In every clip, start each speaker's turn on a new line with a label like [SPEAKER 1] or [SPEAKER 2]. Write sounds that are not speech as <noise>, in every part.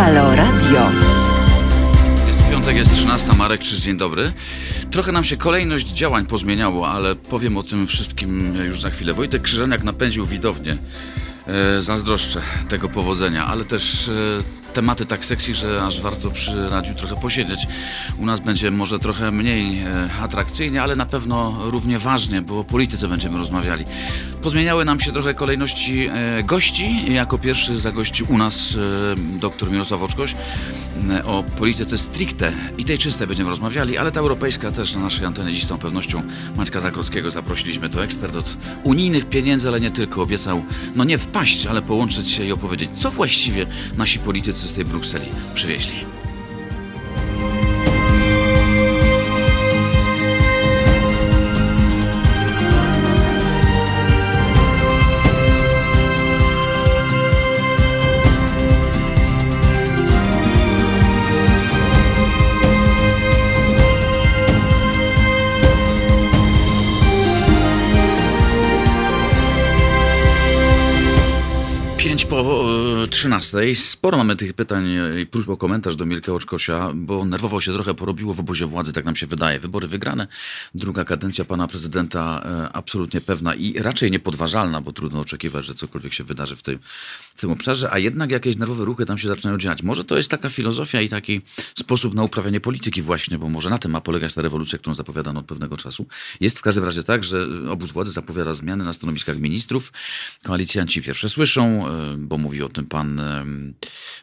[SPEAKER 1] Halo Radio.
[SPEAKER 2] Jest piątek, jest 13, Marek Krzyż, dzień dobry. Trochę nam się kolejność działań pozmieniało, ale powiem o tym wszystkim już za chwilę. Wojtek Krzyżaniak napędził widownię. E, zazdroszczę tego powodzenia, ale też e, tematy tak seksy, że aż warto przy radiu trochę posiedzieć. U nas będzie może trochę mniej e, atrakcyjnie, ale na pewno równie ważnie, bo o polityce będziemy rozmawiali. Pozmieniały nam się trochę kolejności e, gości. Jako pierwszy zagości u nas e, dr Mirosław Oczkoś o polityce stricte i tej czystej będziemy rozmawiali, ale ta europejska też na naszej antenie dziś z tą pewnością Maćka Zagrodzkiego zaprosiliśmy. To ekspert od unijnych pieniędzy, ale nie tylko. Obiecał, no nie wpaść, ale połączyć się i opowiedzieć, co właściwie nasi politycy z tej Brukseli przywieźli. 13. Sporo mamy tych pytań e, i próśb o komentarz do Mirka Oczkosia, bo nerwowo się trochę porobiło w obozie władzy, tak nam się wydaje. Wybory wygrane, druga kadencja pana prezydenta e, absolutnie pewna i raczej niepodważalna, bo trudno oczekiwać, że cokolwiek się wydarzy w tym, tym obszarze, a jednak jakieś nerwowe ruchy tam się zaczynają dziać. Może to jest taka filozofia i taki sposób na uprawianie polityki właśnie, bo może na tym ma polegać ta rewolucja, którą zapowiadano od pewnego czasu. Jest w każdym razie tak, że obóz władzy zapowiada zmiany na stanowiskach ministrów. Koalicjanci pierwsze słyszą, e, bo mówi o tym pan e,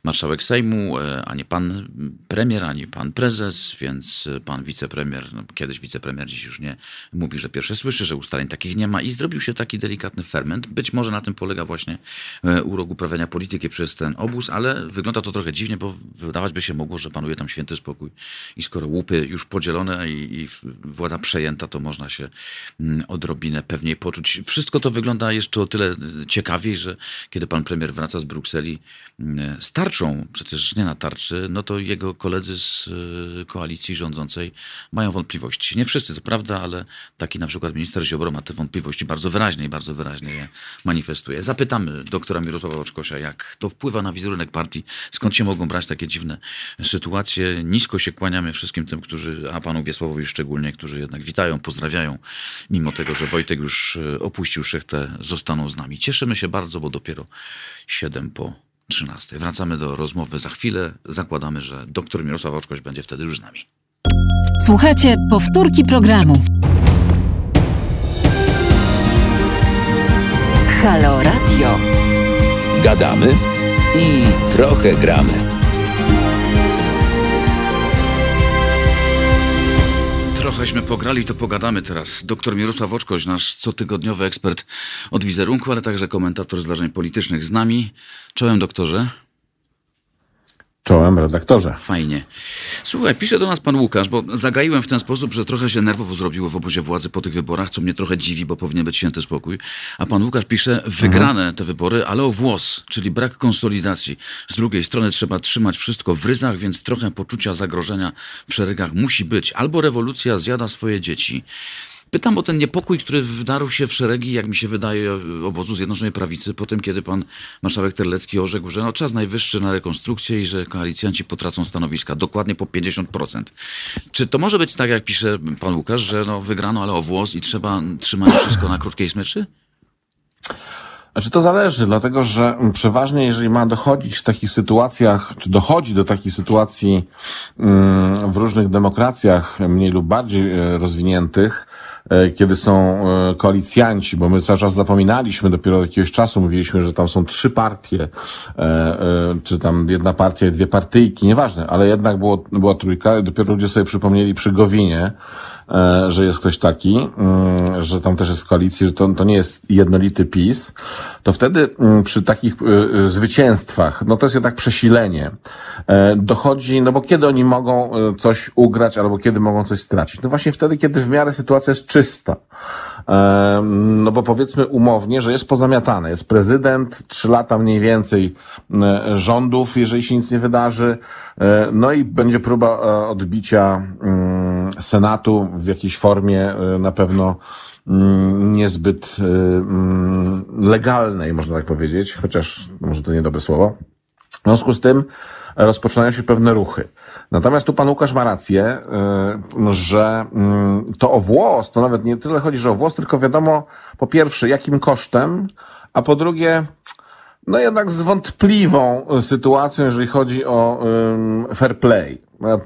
[SPEAKER 2] marszałek Sejmu, e, a nie pan premier, ani pan prezes, więc pan wicepremier, no kiedyś wicepremier, dziś już nie, mówi, że pierwsze słyszy, że ustaleń takich nie ma i zrobił się taki delikatny ferment. Być może na tym polega właśnie urok uprawiania polityki przez ten obóz, ale wygląda to trochę dziwnie, bo wydawać by się mogło, że panuje tam święty spokój i skoro łupy już podzielone i, i władza przejęta, to można się mm, odrobinę pewniej poczuć. Wszystko to wygląda jeszcze o tyle ciekawiej, że kiedy pan premier wraca z Brukseli mm, z tarczą, przecież nie na tarczy, no to jego koledzy z e, koalicji rządzącej mają wątpliwości. Nie wszyscy, to prawda, ale taki na przykład minister Ziobro ma te wątpliwości bardzo wyraźnie i bardzo wyraźnie je manifestuje. Zapytamy doktora Mirosława Oczkosia, jak to wpływa na wizerunek partii, skąd się mogą brać takie dziwne sytuacje. Nisko się kłaniamy wszystkim tym, którzy, a panu Wiesławowi szczególnie, którzy jednak witają, pozdrawiają, mimo tego, że Wojtek już e, opuścił szechtę, zostaną z nami. Cieszymy się bardzo, bo dopiero 7 po 13. Wracamy do rozmowy za chwilę. Zakładamy, że doktor Mirosław Oczkoś będzie wtedy już z nami.
[SPEAKER 1] Słuchajcie powtórki programu. Halo Radio.
[SPEAKER 3] Gadamy i trochę gramy.
[SPEAKER 2] Trochęśmy pograli, to pogadamy teraz. Doktor Mirosław Oczkoś, nasz cotygodniowy ekspert od wizerunku, ale także komentator zdarzeń politycznych z nami. Czołem doktorze.
[SPEAKER 4] Czołem redaktorze.
[SPEAKER 2] Fajnie. Słuchaj, pisze do nas pan Łukasz, bo zagaiłem w ten sposób, że trochę się nerwowo zrobiło w obozie władzy po tych wyborach, co mnie trochę dziwi, bo powinien być święty spokój. A pan Łukasz pisze, wygrane te wybory, ale o włos, czyli brak konsolidacji. Z drugiej strony trzeba trzymać wszystko w ryzach, więc trochę poczucia zagrożenia w szeregach musi być. Albo rewolucja zjada swoje dzieci. Pytam o ten niepokój, który wdarł się w szeregi, jak mi się wydaje, obozu Zjednoczonej Prawicy, po tym, kiedy pan marszałek Terlecki orzekł, że no, czas najwyższy na rekonstrukcję i że koalicjanci potracą stanowiska, dokładnie po 50%. Czy to może być tak, jak pisze pan Łukasz, że no, wygrano, ale o włos i trzeba trzymać wszystko na krótkiej smyczy?
[SPEAKER 4] Znaczy to zależy, dlatego że przeważnie jeżeli ma dochodzić w takich sytuacjach, czy dochodzi do takich sytuacji mm, w różnych demokracjach mniej lub bardziej e, rozwiniętych, kiedy są e, koalicjanci, bo my cały czas zapominaliśmy, dopiero od jakiegoś czasu mówiliśmy, że tam są trzy partie, czy tam jedna partia i dwie partyjki, nieważne, ale jednak było, była trójka, dopiero ludzie sobie przypomnieli przy Gowinie, że jest ktoś taki, mm, że tam też jest w koalicji, że to, to nie jest jednolity PiS, to wtedy mm, przy takich y, zwycięstwach, no to jest jednak przesilenie, e, dochodzi, no bo kiedy oni mogą e, coś ugrać, albo kiedy mogą coś stracić? No właśnie wtedy, kiedy w miarę sytuacja jest czysta. No bo powiedzmy umownie, że jest pozamiatane. Jest prezydent, trzy lata mniej więcej rządów, jeżeli się nic nie wydarzy. E, No i będzie próba e, odbicia mm, Senatu w jakiejś formie e, na pewno mm, niezbyt mm, legalnej, można tak powiedzieć, chociaż może to niedobre słowo. W związku z tym rozpoczynają się pewne ruchy. Natomiast tu pan Łukasz ma rację, y, że mm, to o włos, to nawet nie tyle chodzi, że o włos, tylko wiadomo po pierwsze jakim kosztem, a po drugie no jednak z wątpliwą sytuacją, jeżeli chodzi o fair play. Ja,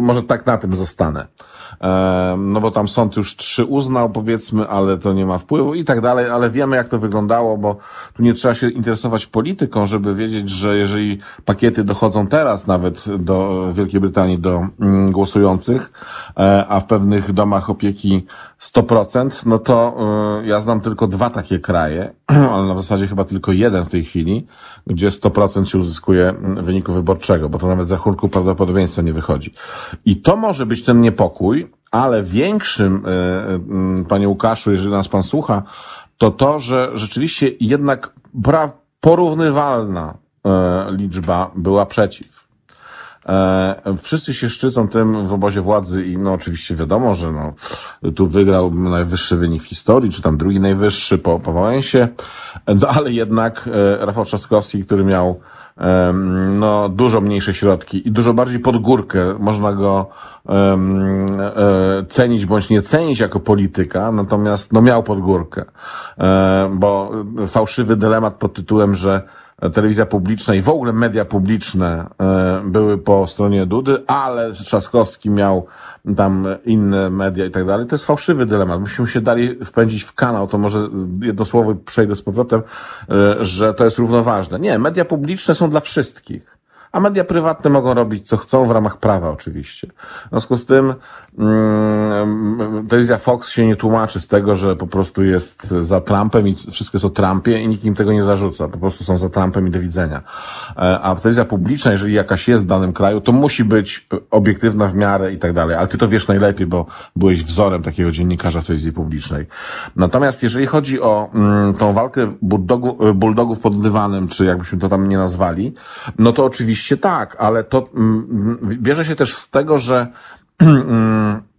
[SPEAKER 4] może tak na tym zostanę. No bo tam sąd już trzy uznał, powiedzmy, ale to nie ma wpływu i tak dalej, ale wiemy jak to wyglądało, bo tu nie trzeba się interesować polityką, żeby wiedzieć, że jeżeli pakiety dochodzą teraz nawet do Wielkiej Brytanii, do mm, głosujących, e, a w pewnych domach opieki 100%, no to e, ja znam tylko dwa takie kraje, <clears throat> ale na zasadzie chyba tylko jeden w tej chwili, gdzie 100% się uzyskuje mm, wyniku wyborczego, bo to nawet za rachunku prawdopodobieństwa nie wychodzi. I to może być ten niepokój, ale większym, e, e, panie Łukaszu, jeżeli nas pan słucha, to to, że rzeczywiście jednak porównywalna e, liczba była przeciw. Wszyscy się szczycą tym w obozie władzy i no oczywiście wiadomo, że no, tu wygrał najwyższy wynik w historii, czy tam drugi najwyższy po, po Wałęsie, no ale jednak Rafał Trzaskowski, który miał no, dużo mniejsze środki i dużo bardziej pod górkę można go um, e, cenić bądź nie cenić jako polityka, natomiast no, miał pod górkę, e, bo fałszywy dylemat pod tytułem, że telewizja publiczna i w ogóle media publiczne e, były po stronie Dudy, ale Trzaskowski miał tam inne media i tak dalej. To jest fałszywy dylemat. Myśmy się dali wpędzić w kanał, to może jedno słowo przejdę z powrotem, e, że to jest równoważne. Nie, media publiczne są dla wszystkich a media prywatne mogą robić co chcą w ramach prawa oczywiście. W związku z tym telewizja Fox się nie tłumaczy z tego, że po prostu jest za Trumpem i wszystko jest o Trumpie i nikt im tego nie zarzuca. Po prostu są za Trumpem i do widzenia. E, a telewizja publiczna, jeżeli jakaś jest w danym kraju, to musi być obiektywna w miarę i tak dalej. Ale ty to wiesz najlepiej, bo byłeś wzorem takiego dziennikarza w telewizji publicznej. Natomiast jeżeli chodzi o mm, tą walkę bulldogów pod dywanem, czy jakbyśmy to tam nie nazwali, no to oczywiście tak, ale to mm, mm, bierze się też z tego, że mm,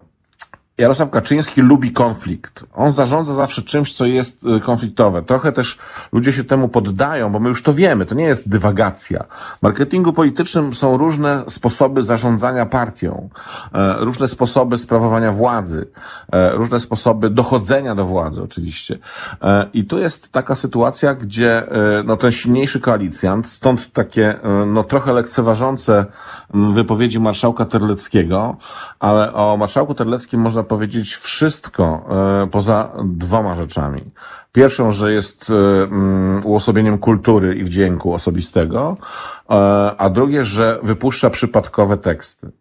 [SPEAKER 4] Jarosław Kaczyński lubi konflikt. On zarządza zawsze czymś, co jest y, konfliktowe. Trochę też ludzie się temu poddają, bo my już to wiemy, to nie jest dywagacja. W marketingu politycznym są różne sposoby zarządzania partią, e, różne sposoby sprawowania władzy, e, różne sposoby dochodzenia do władzy oczywiście. E, I tu jest taka sytuacja, gdzie no, ten silniejszy koalicjant, stąd takie no, trochę lekceważące wypowiedzi marszałka Terleckiego, ale o marszałku Terleckim można powiedzieć wszystko e, poza dwoma rzeczami. Pierwszą, że jest e, mm, uosobieniem kultury i wdzięku osobistego, e, a drugie, że wypuszcza przypadkowe teksty.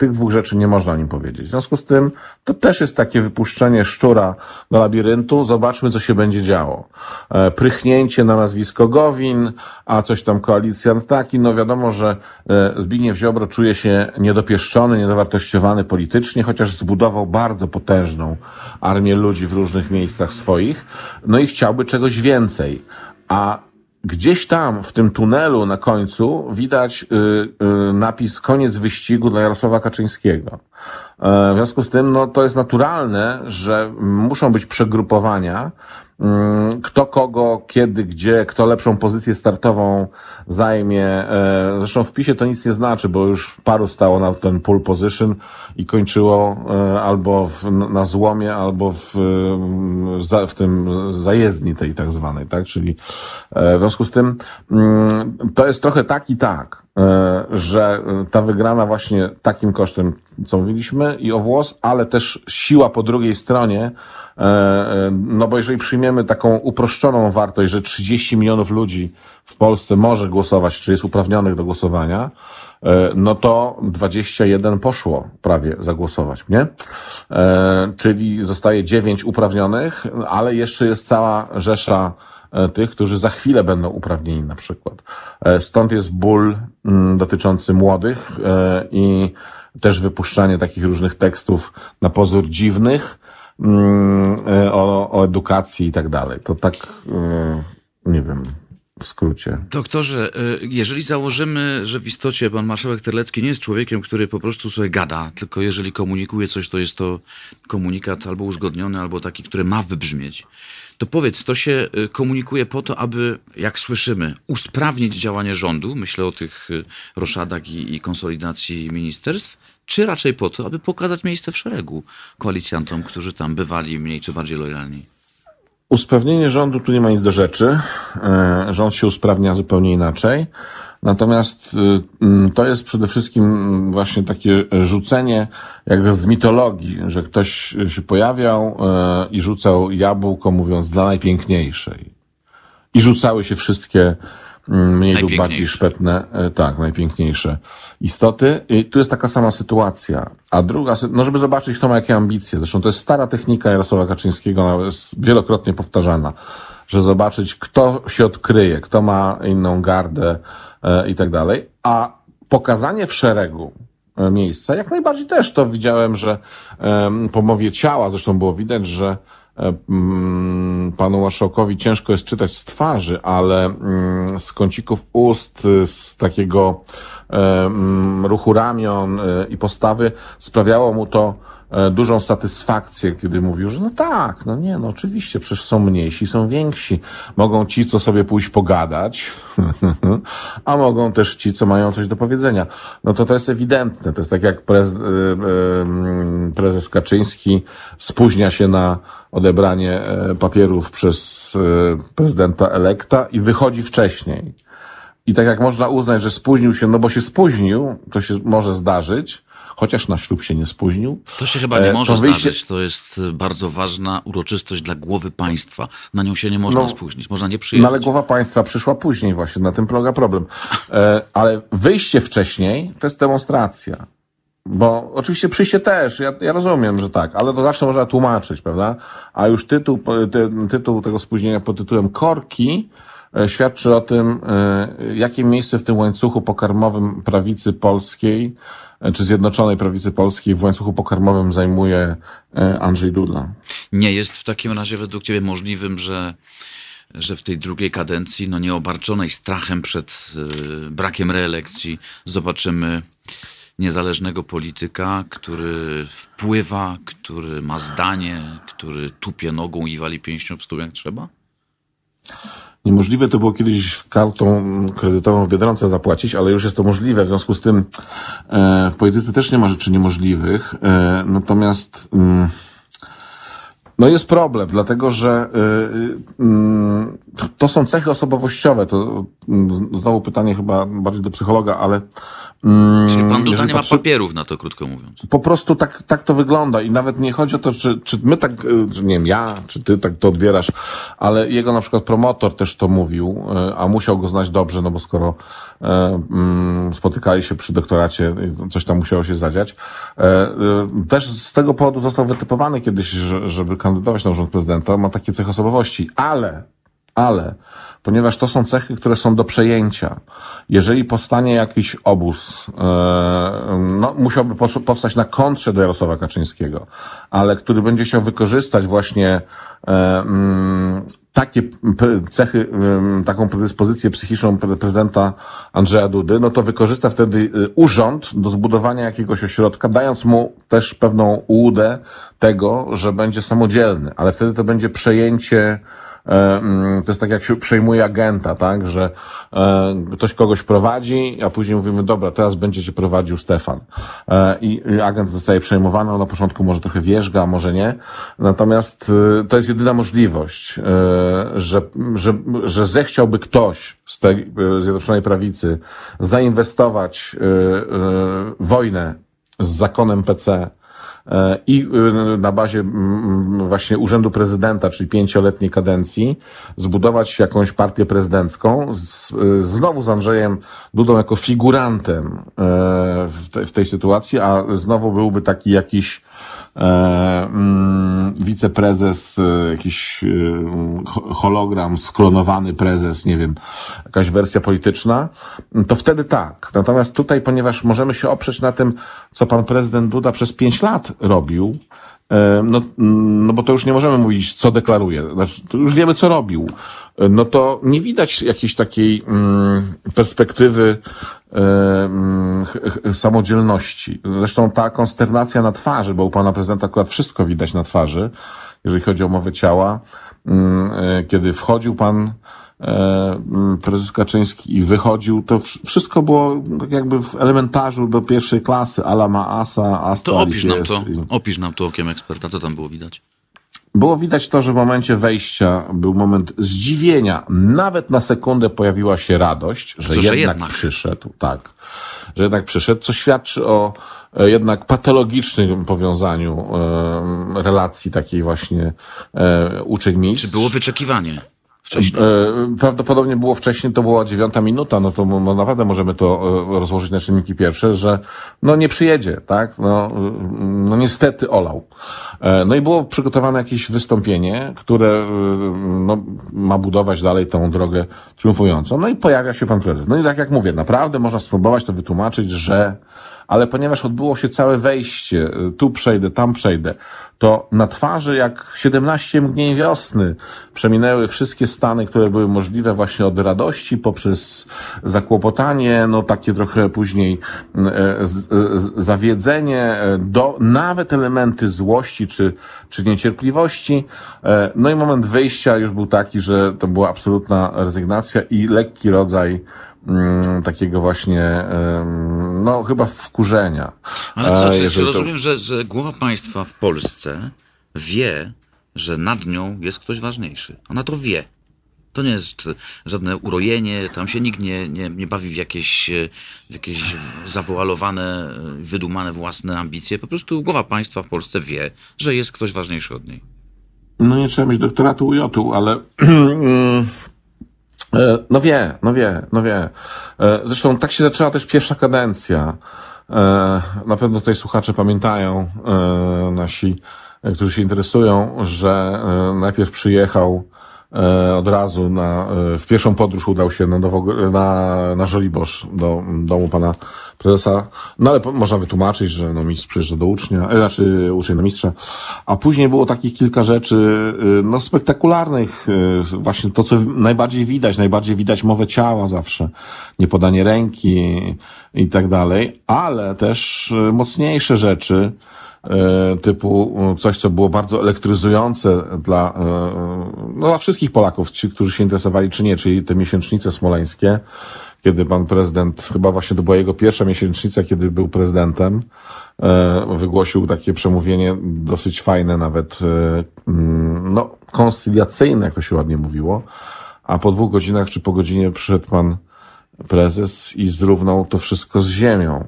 [SPEAKER 4] Tych dwóch rzeczy nie można o nim powiedzieć. W związku z tym to też jest takie wypuszczenie szczura do labiryntu. Zobaczmy, co się będzie działo. E, prychnięcie na nazwisko Gowin, a coś tam koalicjant taki. No wiadomo, że e, Zbigniew Ziobro czuje się niedopieszczony, niedowartościowany politycznie, chociaż zbudował bardzo potężną armię ludzi w różnych miejscach swoich. No i chciałby czegoś więcej. A Gdzieś tam w tym tunelu na końcu widać y, y, napis koniec wyścigu dla Jarosława Kaczyńskiego. E, w związku z tym, no, to jest naturalne, że muszą być przegrupowania, kto kogo, kiedy, gdzie, kto lepszą pozycję startową zajmie. E, zresztą w PiSie to nic nie znaczy, bo już paru stało na ten pull position i kończyło e, albo w, na złomie, albo w, w tym zajezdni tej tak zwanej, tak? Czyli e, w związku z tym mm, to jest trochę tak i tak że ta wygrana właśnie takim kosztem, co mówiliśmy, i o włos, ale też siła po drugiej stronie, E, e, no bo jeżeli przyjmiemy taką uproszczoną wartość, że 30 milionów ludzi w Polsce może głosować, czy jest uprawnionych do głosowania, e, no to 21 poszło prawie zagłosować, nie? Czyli zostaje 9 uprawnionych, ale jeszcze jest cała rzesza tych, którzy za chwilę będą uprawnieni na przykład. Stąd jest ból mm, dotyczący młodych i też wypuszczanie takich różnych tekstów na pozór dziwnych, Mm, e, o, o edukacji i tak dalej. To tak, e, nie wiem, w skrócie.
[SPEAKER 2] Doktorze, jeżeli założymy, że w istocie pan marszałek Terlecki nie jest człowiekiem, który po prostu sobie gada, tylko jeżeli komunikuje coś, to jest to komunikat albo uzgodniony, albo taki, który ma wybrzmieć, to powiedz, to się y, komunikuje po to, aby, jak słyszymy, usprawnić działanie rządu, myślę o tych y, roszadach i, i konsolidacji ministerstw, czy raczej po to, aby pokazać miejsce w szeregu koalicjantom, którzy tam bywali mniej czy bardziej lojalni?
[SPEAKER 4] Usprawnienie rządu tu nie ma nic do rzeczy. E, Rząd się usprawnia zupełnie inaczej. Natomiast y, mm, to jest przede wszystkim mm, właśnie takie rzucenie jak z mitologii, że ktoś się pojawiał e, i rzucał jabłko, mówiąc dla najpiękniejszej. I rzucały się wszystkie mm, mniej lub bardziej szpetne, e, tak, najpiękniejsze istoty. I tu jest taka sama sytuacja. A druga, no żeby zobaczyć, kto ma jakie ambicje. Zresztą to jest stara technika Jarosława Kaczyńskiego, ona jest wielokrotnie powtarzana, że zobaczyć, kto się odkryje, kto ma inną gardę e, i tak dalej. A pokazanie w szeregu e, miejsca, jak najbardziej też to widziałem, że po mowie ciała, zresztą było widać, że e, mm, panu marszałkowi ciężko jest czytać z twarzy, ale mm, z kącików ust, z takiego e, mm, ruchu ramion e, i postawy sprawiało mu to e, dużą satysfakcję, kiedy mówił, że no tak, no nie, no oczywiście, przecież są mniejsi, są więksi. Mogą ci, co sobie pójść pogadać, <laughs> a mogą też ci, co mają coś do powiedzenia. No to to jest ewidentne. To jest tak jak prez, y, mm, prezes Kaczyński spóźnia się na odebranie e, papierów przez e, prezydenta elekta i wychodzi wcześniej. I tak jak można uznać, że spóźnił się, no bo się spóźnił, to się może zdarzyć, chociaż na ślub się nie spóźnił.
[SPEAKER 2] To się chyba nie
[SPEAKER 4] E,
[SPEAKER 2] może
[SPEAKER 4] to wyjście-
[SPEAKER 2] zdarzyć. To jest e, bardzo ważna uroczystość dla głowy państwa. Na nią się nie można
[SPEAKER 4] No,
[SPEAKER 2] spóźnić, można nie
[SPEAKER 4] No
[SPEAKER 2] przyjechać.
[SPEAKER 4] ale głowa państwa przyszła później właśnie, na tym polega problem. E, ale wyjście wcześniej to jest demonstracja. Bo oczywiście przyjście też, ja, ja rozumiem, że tak, ale to zawsze można tłumaczyć, prawda? A już tytuł, po- te, tytuł tego spóźnienia pod tytułem Korki świadczy o tym, jakie miejsce w tym łańcuchu pokarmowym prawicy polskiej, czy Zjednoczonej Prawicy Polskiej w łańcuchu pokarmowym zajmuje e, Andrzej Duda.
[SPEAKER 2] Nie jest w takim razie według ciebie możliwym, że, że w tej drugiej kadencji, no nieobarczonej strachem przed e, brakiem reelekcji, zobaczymy niezależnego polityka, który wpływa, który ma zdanie, który tupie nogą i wali pięścią w stół jak trzeba?
[SPEAKER 4] Niemożliwe to było kiedyś kartą kredytową w Biedronce zapłacić, ale już jest to możliwe. W związku z tym e, w polityce też nie ma rzeczy niemożliwych. E, natomiast mm, no jest problem, dlatego że y, mm, to- są cechy osobowościowe. To mm, znowu pytanie chyba bardziej do psychologa, ale
[SPEAKER 2] Czyli pan Duda nie ma papierów na to, krótko mówiąc.
[SPEAKER 4] po prostu tak, tak to wygląda i nawet nie chodzi o to, czy, czy my tak, y, nie wiem, ja, czy ty tak to odbierasz, ale jego na przykład promotor też to mówił, y, a musiał go znać dobrze, no bo skoro mm, spotykali się przy doktoracie, coś tam musiało się zadziać. Też z tego powodu został wytypowany kiedyś, że- żeby kandydować na urząd prezydenta, ma takie cechy osobowości, ale ale ponieważ to są cechy, które są do przejęcia. Jeżeli powstanie jakiś obóz, e, no, musiałby powstać na kontrze do Jarosława Kaczyńskiego, ale który będzie chciał wykorzystać właśnie e, mm, takie cechy, ym, taką predyspozycję psychiczną pre- prezydenta Andrzeja Dudy, no to wykorzysta wtedy urząd do zbudowania jakiegoś ośrodka, dając mu też pewną ułudę tego, że będzie samodzielny, ale wtedy to będzie przejęcie E, mm, To jest tak, jak się przejmuje agenta, tak, że e, ktoś kogoś prowadzi, a później mówimy, dobra, teraz będzie cię prowadził Stefan. E, I agent zostaje przejmowany, on na początku może trochę wierzga, a może nie. Natomiast e, to jest jedyna możliwość, e, że, że, że zechciałby ktoś z tej e, Zjednoczonej Prawicy zainwestować e, e, wojnę z zakonem PC, E, i y, na bazie mm, właśnie urzędu prezydenta, czyli pięcioletniej kadencji, zbudować jakąś partię prezydencką, z, y, znowu z Andrzejem Dudą jako figurantem e, w, te, w tej sytuacji, a znowu byłby taki jakiś mm, wiceprezes, e, jakiś e, ho- hologram, sklonowany prezes, nie wiem, jakaś wersja polityczna, to wtedy tak. Natomiast tutaj, ponieważ możemy się oprzeć na tym, co pan prezydent Duda przez pięć lat robił e, no, no bo to już nie możemy mówić, co deklaruje. Znaczy, już wiemy, co robił. E, no to nie widać jakiejś takiej mm, perspektywy e, mm, samodzielności. Zresztą ta konsternacja na twarzy, bo u pana prezydenta akurat wszystko widać na twarzy, jeżeli chodzi o mowę ciała, mm, kiedy wchodził pan E, prezes Kaczyński i wychodził, to wszystko było tak jakby w elementarzu do pierwszej klasy, ala ma asa, asta
[SPEAKER 2] To opisz nam to, opisz nam to okiem eksperta, co tam było widać?
[SPEAKER 4] Było widać to, że w momencie wejścia był moment zdziwienia. Nawet na sekundę pojawiła się radość, że, to, że jednak, jednak przyszedł. Tak, że jednak przyszedł, co świadczy o e, jednak patologicznym powiązaniu e, relacji takiej właśnie e, uczeń-mistrz.
[SPEAKER 2] Czy było wyczekiwanie?
[SPEAKER 4] Wcześniej. E, prawdopodobnie było wcześniej, to była dziewiąta minuta, no to naprawdę możemy to e, rozłożyć na czynniki pierwsze, że no nie przyjedzie, tak? No, e, no niestety olał. No i było przygotowane jakieś wystąpienie, które no, ma budować dalej tą drogę triumfującą. No i pojawia się pan prezes. No i tak jak mówię, naprawdę można spróbować to wytłumaczyć, że ale ponieważ odbyło się całe wejście, tu przejdę, tam przejdę, to na twarzy jak 17 mgnień wiosny przeminęły wszystkie stany, które były możliwe właśnie od radości poprzez zakłopotanie, no takie trochę później e, z, z, zawiedzenie, do nawet elementy złości czy, czy niecierpliwości. No i moment wyjścia już był taki, że to była absolutna rezygnacja i lekki rodzaj Mm, takiego właśnie, no chyba wkurzenia.
[SPEAKER 2] Ale co, czy rozumiem, że, że głowa państwa w Polsce wie, że nad nią jest ktoś ważniejszy. Ona to wie. To nie jest żadne urojenie, tam się nikt nie, nie, nie bawi w jakieś, w jakieś zawoalowane, wydumane własne ambicje. Po prostu głowa państwa w Polsce wie, że jest ktoś ważniejszy od niej.
[SPEAKER 4] No nie trzeba mieć doktoratu uj ale E, <clears throat> no wie, no wie, no wie. E, zresztą tak się zaczęła też pierwsza kadencja. E, na pewno tutaj słuchacze pamiętają, nasi, którzy się interesują, że najpierw przyjechał od razu na, w pierwszą podróż udał się na, na, na Żoliborz, do domu pana prezesa. No ale można wytłumaczyć, że no mistrz przyjeżdża do ucznia, e, znaczy uczeń na mistrza. A później było takich kilka rzeczy, y, no spektakularnych. Y, właśnie to, co najbardziej widać, najbardziej widać mowę ciała zawsze. Nie podanie ręki i tak dalej, ale też y, mocniejsze rzeczy, typu coś, co było bardzo elektryzujące dla, no, dla wszystkich Polaków, ci, którzy się interesowali czy nie, czyli te miesięcznice smoleńskie, kiedy pan prezydent, chyba właśnie to była jego pierwsza miesięcznica, kiedy był prezydentem, e, wygłosił takie przemówienie dosyć fajne, nawet e, mm, no, koncyliacyjne, jak to się ładnie mówiło, a po dwóch godzinach czy po godzinie przyszedł pan prezes i zrównał to wszystko z ziemią.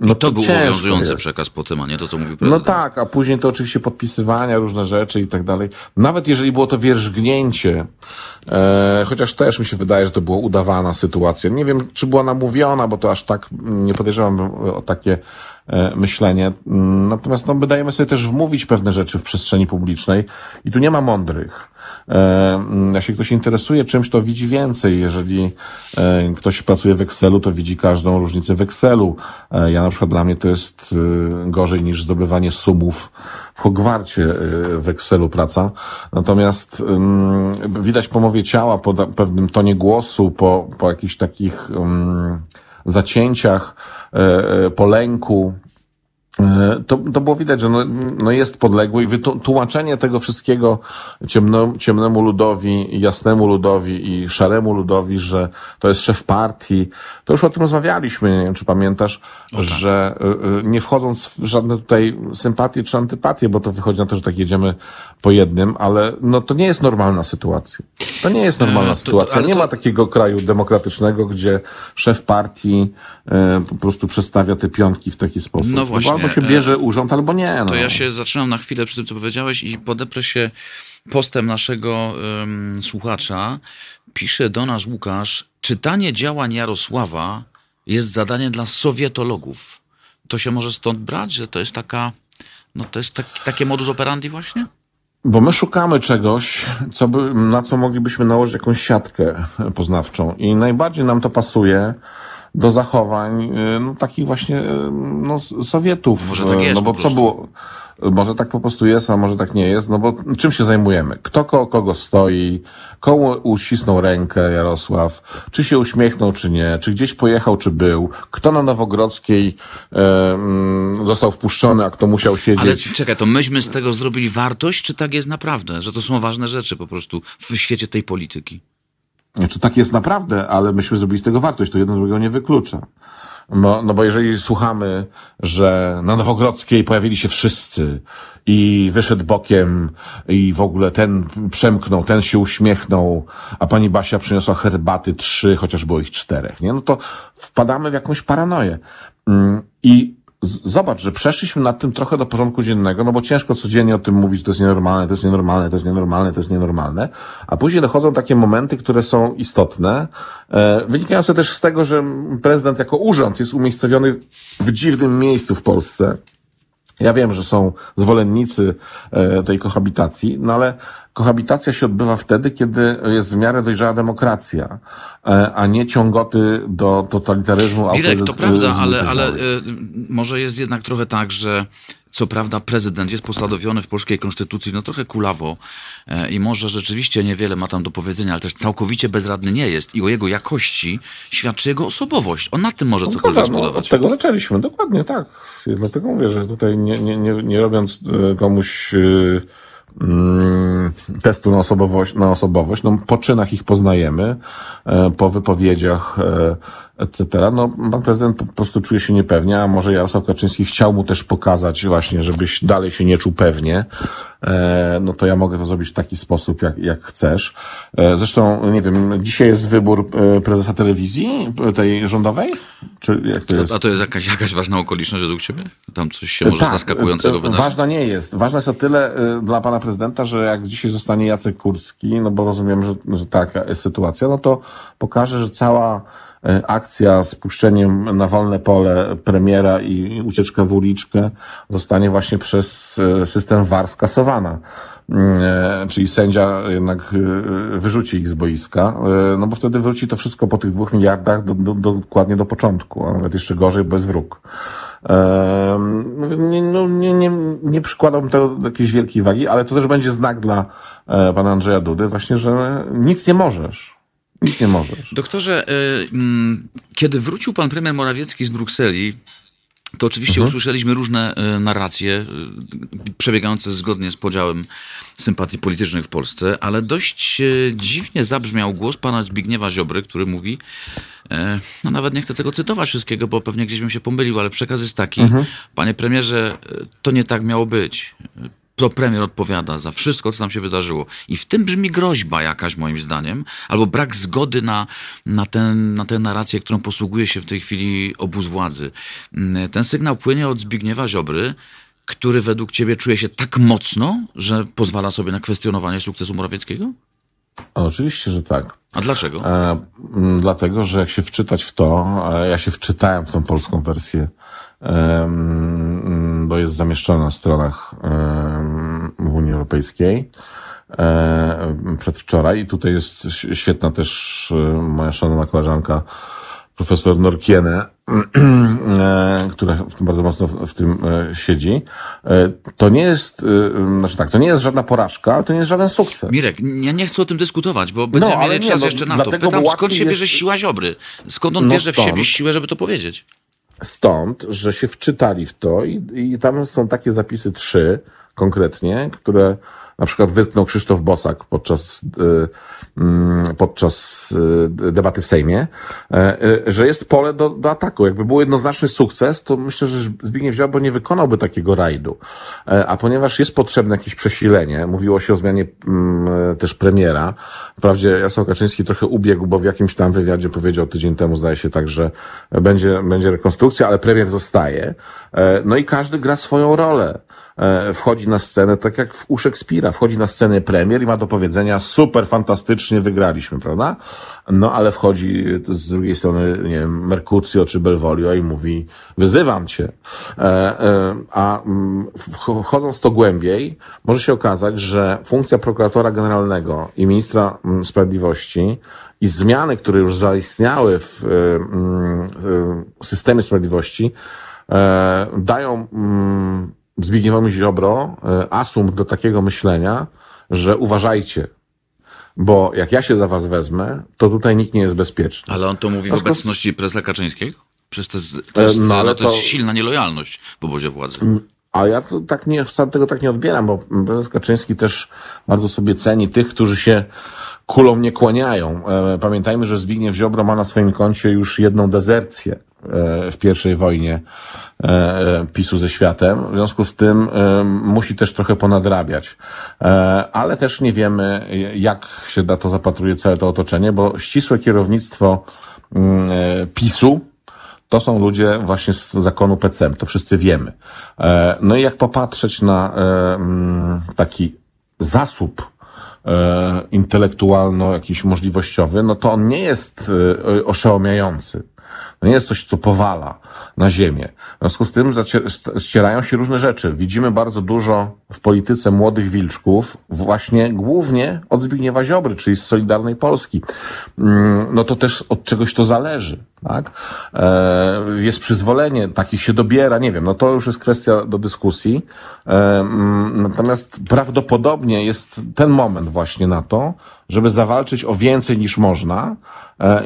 [SPEAKER 2] No I to, to był obowiązujący jest. przekaz po tym, a nie to, co mówił no prezydent.
[SPEAKER 4] No tak, a później to oczywiście podpisywania, różne rzeczy i tak dalej. Nawet jeżeli było to wierzgnięcie, e, chociaż też mi się wydaje, że to była udawana sytuacja. Nie wiem, czy była namówiona, bo to aż tak nie podejrzewam o takie myślenie. Natomiast no, wydajemy sobie też wmówić pewne rzeczy w przestrzeni publicznej i tu nie ma mądrych. E, jeśli ktoś interesuje czymś, to widzi więcej. Jeżeli e, ktoś pracuje w Excelu, to widzi każdą różnicę w Excelu. E, ja na przykład dla mnie to jest gorzej niż zdobywanie sumów w Hogwarcie w Excelu praca. Natomiast widać po mowie ciała, po pewnym tonie głosu, po, po jakichś takich zacięciach, po lęku, E, to, to było widać, że no, no jest podległy i wytłumaczenie tego wszystkiego ciemno, ciemnemu ludowi, jasnemu ludowi i szaremu ludowi, że to jest szef partii. To już o tym rozmawialiśmy, nie wiem czy pamiętasz, tak. że y, nie wchodząc w żadne tutaj sympatie czy antypatie, bo to wychodzi na to, że tak jedziemy po jednym, ale no to nie jest normalna sytuacja. To nie jest normalna e, sytuacja. To, nie to... ma takiego kraju demokratycznego, gdzie szef partii e, po prostu przestawia te pionki w taki sposób. No właśnie. Albo się bierze e, urząd, albo nie. No.
[SPEAKER 2] To ja się zaczynam na chwilę przy tym, co powiedziałeś i podeprę się postem naszego um, słuchacza. Pisze do nas Łukasz, czytanie działań Jarosława jest zadaniem dla sowietologów. To się może stąd brać, że to jest taka, no to jest tak, takie modus operandi właśnie?
[SPEAKER 4] Bo my szukamy czegoś, co by, na co moglibyśmy nałożyć jakąś siatkę poznawczą i najbardziej nam to pasuje do zachowań y, no, takich właśnie y, no, Sowietów.
[SPEAKER 2] Może tak jest
[SPEAKER 4] no bo
[SPEAKER 2] po
[SPEAKER 4] co było? Może tak po prostu jest, a może tak nie jest, no bo czym się zajmujemy? Kto koło kogo stoi, komu uścisnął rękę Jarosław, czy się uśmiechnął, czy nie, czy gdzieś pojechał, czy był, kto na Nowogrodzkiej mm, został wpuszczony, a kto musiał
[SPEAKER 2] Ale
[SPEAKER 4] siedzieć.
[SPEAKER 2] czekaj, to myśmy z tego zrobili wartość, czy tak jest naprawdę? Że to są ważne rzeczy po prostu w świecie tej polityki?
[SPEAKER 4] Czy tak jest naprawdę, ale myśmy zrobili z tego wartość, to jedno drugiego nie wyklucza. No, no bo jeżeli słuchamy, że na Nowogrodzkiej pojawili się wszyscy i wyszedł bokiem i w ogóle ten przemknął, ten się uśmiechnął, a pani Basia przyniosła herbaty trzy, chociaż było ich czterech, nie? No to wpadamy w jakąś paranoję. Mm, I zobacz, że przeszliśmy nad tym trochę do porządku dziennego, no bo ciężko codziennie o tym mówić, to jest nienormalne, to jest nienormalne, to jest nienormalne, to jest nienormalne, a później dochodzą takie momenty, które są istotne, e, wynikające też z tego, że prezydent jako urząd jest umiejscowiony w dziwnym miejscu w Polsce. Ja wiem, że są zwolennicy e, tej kohabitacji, no ale kohabitacja się odbywa wtedy, kiedy jest w miarę dojrzała demokracja, e, a nie ciągoty do totalitaryzmu.
[SPEAKER 2] Mirek, to prawda, ale,
[SPEAKER 4] tak
[SPEAKER 2] ale
[SPEAKER 4] dalej.
[SPEAKER 2] y, może jest jednak trochę tak, że co prawda prezydent jest posadowiony w polskiej konstytucji no trochę kulawo e, i może rzeczywiście niewiele ma tam do powiedzenia, ale też całkowicie bezradny nie jest i o jego jakości świadczy jego osobowość. On nad tym może cokolwiek
[SPEAKER 4] Zgoda, no,
[SPEAKER 2] zbudować.
[SPEAKER 4] od tego zaczęliśmy, dokładnie tak. Dlatego mówię, że tutaj nie, nie, nie, nie robiąc e, komuś e, mm, testu na osobowość, na osobowość, no po czynach ich poznajemy, e, po wypowiedziach, e, etc. No, pan prezydent po prostu czuje się niepewnie, a może Jarosław Kaczyński chciał mu też pokazać właśnie, żebyś dalej się nie czuł pewnie, e, no to ja mogę to zrobić w taki sposób, jak, jak chcesz. E, Zresztą, nie wiem, dzisiaj jest wybór e, prezesa telewizji, tej rządowej? Czy jak to jest?
[SPEAKER 2] A to jest jakaś, jakaś ważna okoliczność według ciebie? Tam coś się może
[SPEAKER 4] Tak,
[SPEAKER 2] zaskakującego wydarzyć?
[SPEAKER 4] Ważna nie jest. Ważna jest o tyle dla pana prezydenta, że jak dzisiaj zostanie Jacek Kurski, no bo rozumiem, że, że taka jest sytuacja, no to pokaże, że cała akcja z puszczeniem na wolne pole premiera i ucieczka w uliczkę zostanie właśnie przez e, system VAR skasowana. Mm, e, Czyli sędzia jednak e, wyrzuci ich z boiska, e, no bo wtedy wróci to wszystko po tych dwóch miliardach do, do, dokładnie do początku, a nawet jeszcze gorzej bez wróg. Nie, no, nie, nie, nie przykładam tego do jakiejś wielkiej wagi, ale to też będzie znak dla e, pana Andrzeja Dudy, właśnie, że nic nie możesz. Nic nie możesz.
[SPEAKER 2] Doktorze, y, mm, kiedy wrócił pan premier Morawiecki z Brukseli, to oczywiście usłyszeliśmy różne y, narracje y, przebiegające zgodnie z podziałem sympatii politycznych w Polsce, ale dość dziwnie zabrzmiał głos pana Zbigniewa Ziobry, który mówi, e, no nawet nie chcę tego cytować wszystkiego, bo pewnie gdzieś bym się pomylił, ale przekaz jest taki, panie premierze, to nie tak miało być. To premier odpowiada za wszystko, co tam się wydarzyło. I w tym brzmi groźba jakaś, moim zdaniem, albo brak zgody na, na, ten, na tę narrację, którą posługuje się w tej chwili obóz władzy. Mm, Ten sygnał płynie od Zbigniewa Ziobry, który według ciebie czuje się tak mocno, że pozwala sobie na kwestionowanie sukcesu Morawieckiego?
[SPEAKER 4] Oczywiście, że tak.
[SPEAKER 2] A dlaczego?
[SPEAKER 4] E, m, dlatego, że jak się wczytać w to, e, ja się wczytałem w tą polską wersję, em, bo jest zamieszczona na stronach w Unii Europejskiej przedwczoraj i tutaj jest świetna też e, moja szanowna koleżanka profesor Norkiene, <clears throat> e, która w bardzo mocno w, w tym e, siedzi. To nie jest, znaczy tak, to nie jest żadna porażka, ale to nie jest żaden sukces.
[SPEAKER 2] Mirek, ja nie chcę o tym dyskutować, bo będziemy
[SPEAKER 4] ale
[SPEAKER 2] mieli
[SPEAKER 4] nie,
[SPEAKER 2] czas
[SPEAKER 4] no,
[SPEAKER 2] jeszcze na to. Pytam, skąd się bierze
[SPEAKER 4] jest-
[SPEAKER 2] siła Ziobry? Skąd on
[SPEAKER 4] No
[SPEAKER 2] bierze w
[SPEAKER 4] stąd.
[SPEAKER 2] siebie siłę, żeby to powiedzieć?
[SPEAKER 4] Stąd, że się wczytali w to i, i tam są takie zapisy trzy konkretnie, które na przykład wytknął Krzysztof Bosak podczas, y, mm, podczas y, debaty w Sejmie, y, że jest pole do, do ataku. Jakby był jednoznaczny sukces, to myślę, że Zbigniew Ziobro nie wykonałby takiego rajdu. A ponieważ jest potrzebne jakieś przesilenie, mówiło się o zmianie mm, też premiera, wprawdzie Jarosław Kaczyński trochę ubiegł, bo w jakimś tam wywiadzie powiedział tydzień temu, zdaje się tak, że będzie, będzie rekonstrukcja, ale premier zostaje. No i każdy gra swoją rolę. E, wchodzi na scenę, tak jak u Szekspira, wchodzi na scenę premier i ma do powiedzenia super, fantastycznie wygraliśmy, prawda? No ale wchodzi z drugiej strony, nie wiem, Mercutio czy Belvolio i mówi, wyzywam cię. E, e, a mm, wchodząc to głębiej, może się okazać, że funkcja prokuratora generalnego i ministra mm, sprawiedliwości i zmiany, które już zaistniały w, mm, w systemie sprawiedliwości, e, dają Zbigniewowi Ziobro asumpt do takiego myślenia, że uważajcie, bo jak ja się za was wezmę, to tutaj nikt nie jest bezpieczny.
[SPEAKER 2] Ale on to mówi w obecności prezesa Kaczyńskiego? Przecież to jest, to jest, no, ale to, to jest silna nielojalność w obozie władzy. Mm,
[SPEAKER 4] a ja to tak nie, wcale tego tak nie odbieram, bo prezes Kaczyński też bardzo sobie ceni tych, którzy się kulą nie kłaniają. E, pamiętajmy, że Zbigniew Ziobro ma na swoim koncie już jedną dezercję e, w pierwszej wojnie e, PiSu ze światem. W związku z tym musi też trochę ponadrabiać. Ale też nie wiemy, jak się na to zapatruje całe to otoczenie, bo ścisłe kierownictwo mm, PiSu to są ludzie właśnie z zakonu PCM, to wszyscy wiemy. No i jak popatrzeć na mm, taki zasób e, intelektualno jakiś możliwościowy, no to on nie jest e, To nie jest coś, co powala na ziemię. W związku z tym ścierają się różne rzeczy. Widzimy bardzo dużo w polityce młodych wilczków, właśnie głównie od Zbigniewa Ziobry, czyli z Solidarnej Polski. Mm, no to też od czegoś to zależy, tak? E, jest przyzwolenie, takich się dobiera, nie wiem, no to już jest kwestia do dyskusji. E, mm, natomiast prawdopodobnie jest ten moment właśnie na to, żeby zawalczyć o więcej niż można,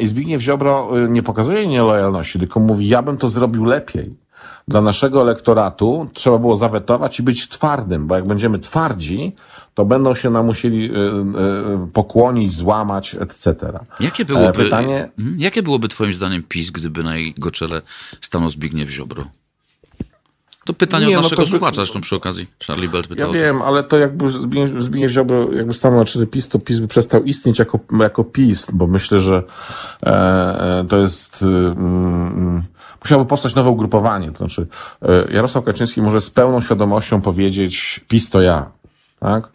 [SPEAKER 4] I Zbigniew Ziobro y, nie pokazuje nielojalności, tylko mówi, ja bym to zrobił lepiej. Dla naszego elektoratu trzeba było zawetować i być twardym, bo jak będziemy twardzi, to będą się nam musieli y, pokłonić, złamać, etc.
[SPEAKER 2] Jakie byłoby, Pytanie... Mhm. jakie byłoby twoim zdaniem PiS, gdyby na jego czele stanął Zbigniew Ziobro? To pytanie nie, od no naszego no to, słuchacza zresztą przy okazji. Charlie Belt pytał.
[SPEAKER 4] Ja wiem, ale to jakby Zbigniew Ziobro jakby stanął na czele PiS, to PiS by przestał istnieć jako, jako PiS, bo myślę, że e, e to jest... Mm, musiałoby powstać nowe ugrupowanie. To znaczy e, Jarosław Kaczyński może z pełną świadomością powiedzieć PiS to ja. Tak?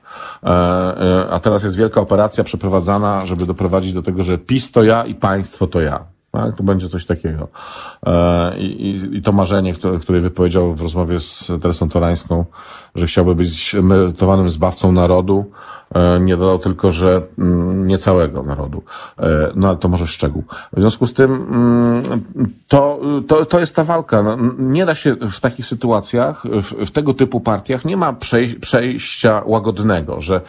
[SPEAKER 4] E, e, a teraz jest wielka operacja przeprowadzana, żeby doprowadzić do tego, że PiS to ja i państwo to ja. Tak? To będzie coś takiego. E, I, i, i to marzenie, które, które wypowiedział w rozmowie z Teresą Torańską, że chciałby być emerytowanym zbawcą narodu, e, nie dodał tylko, że mm, nie całego narodu. E, no ale to może szczegół. W związku z tym mm, to, to, to jest ta walka. No, nie da się w takich sytuacjach, w, w tego typu partiach, nie ma przejścia łagodnego, że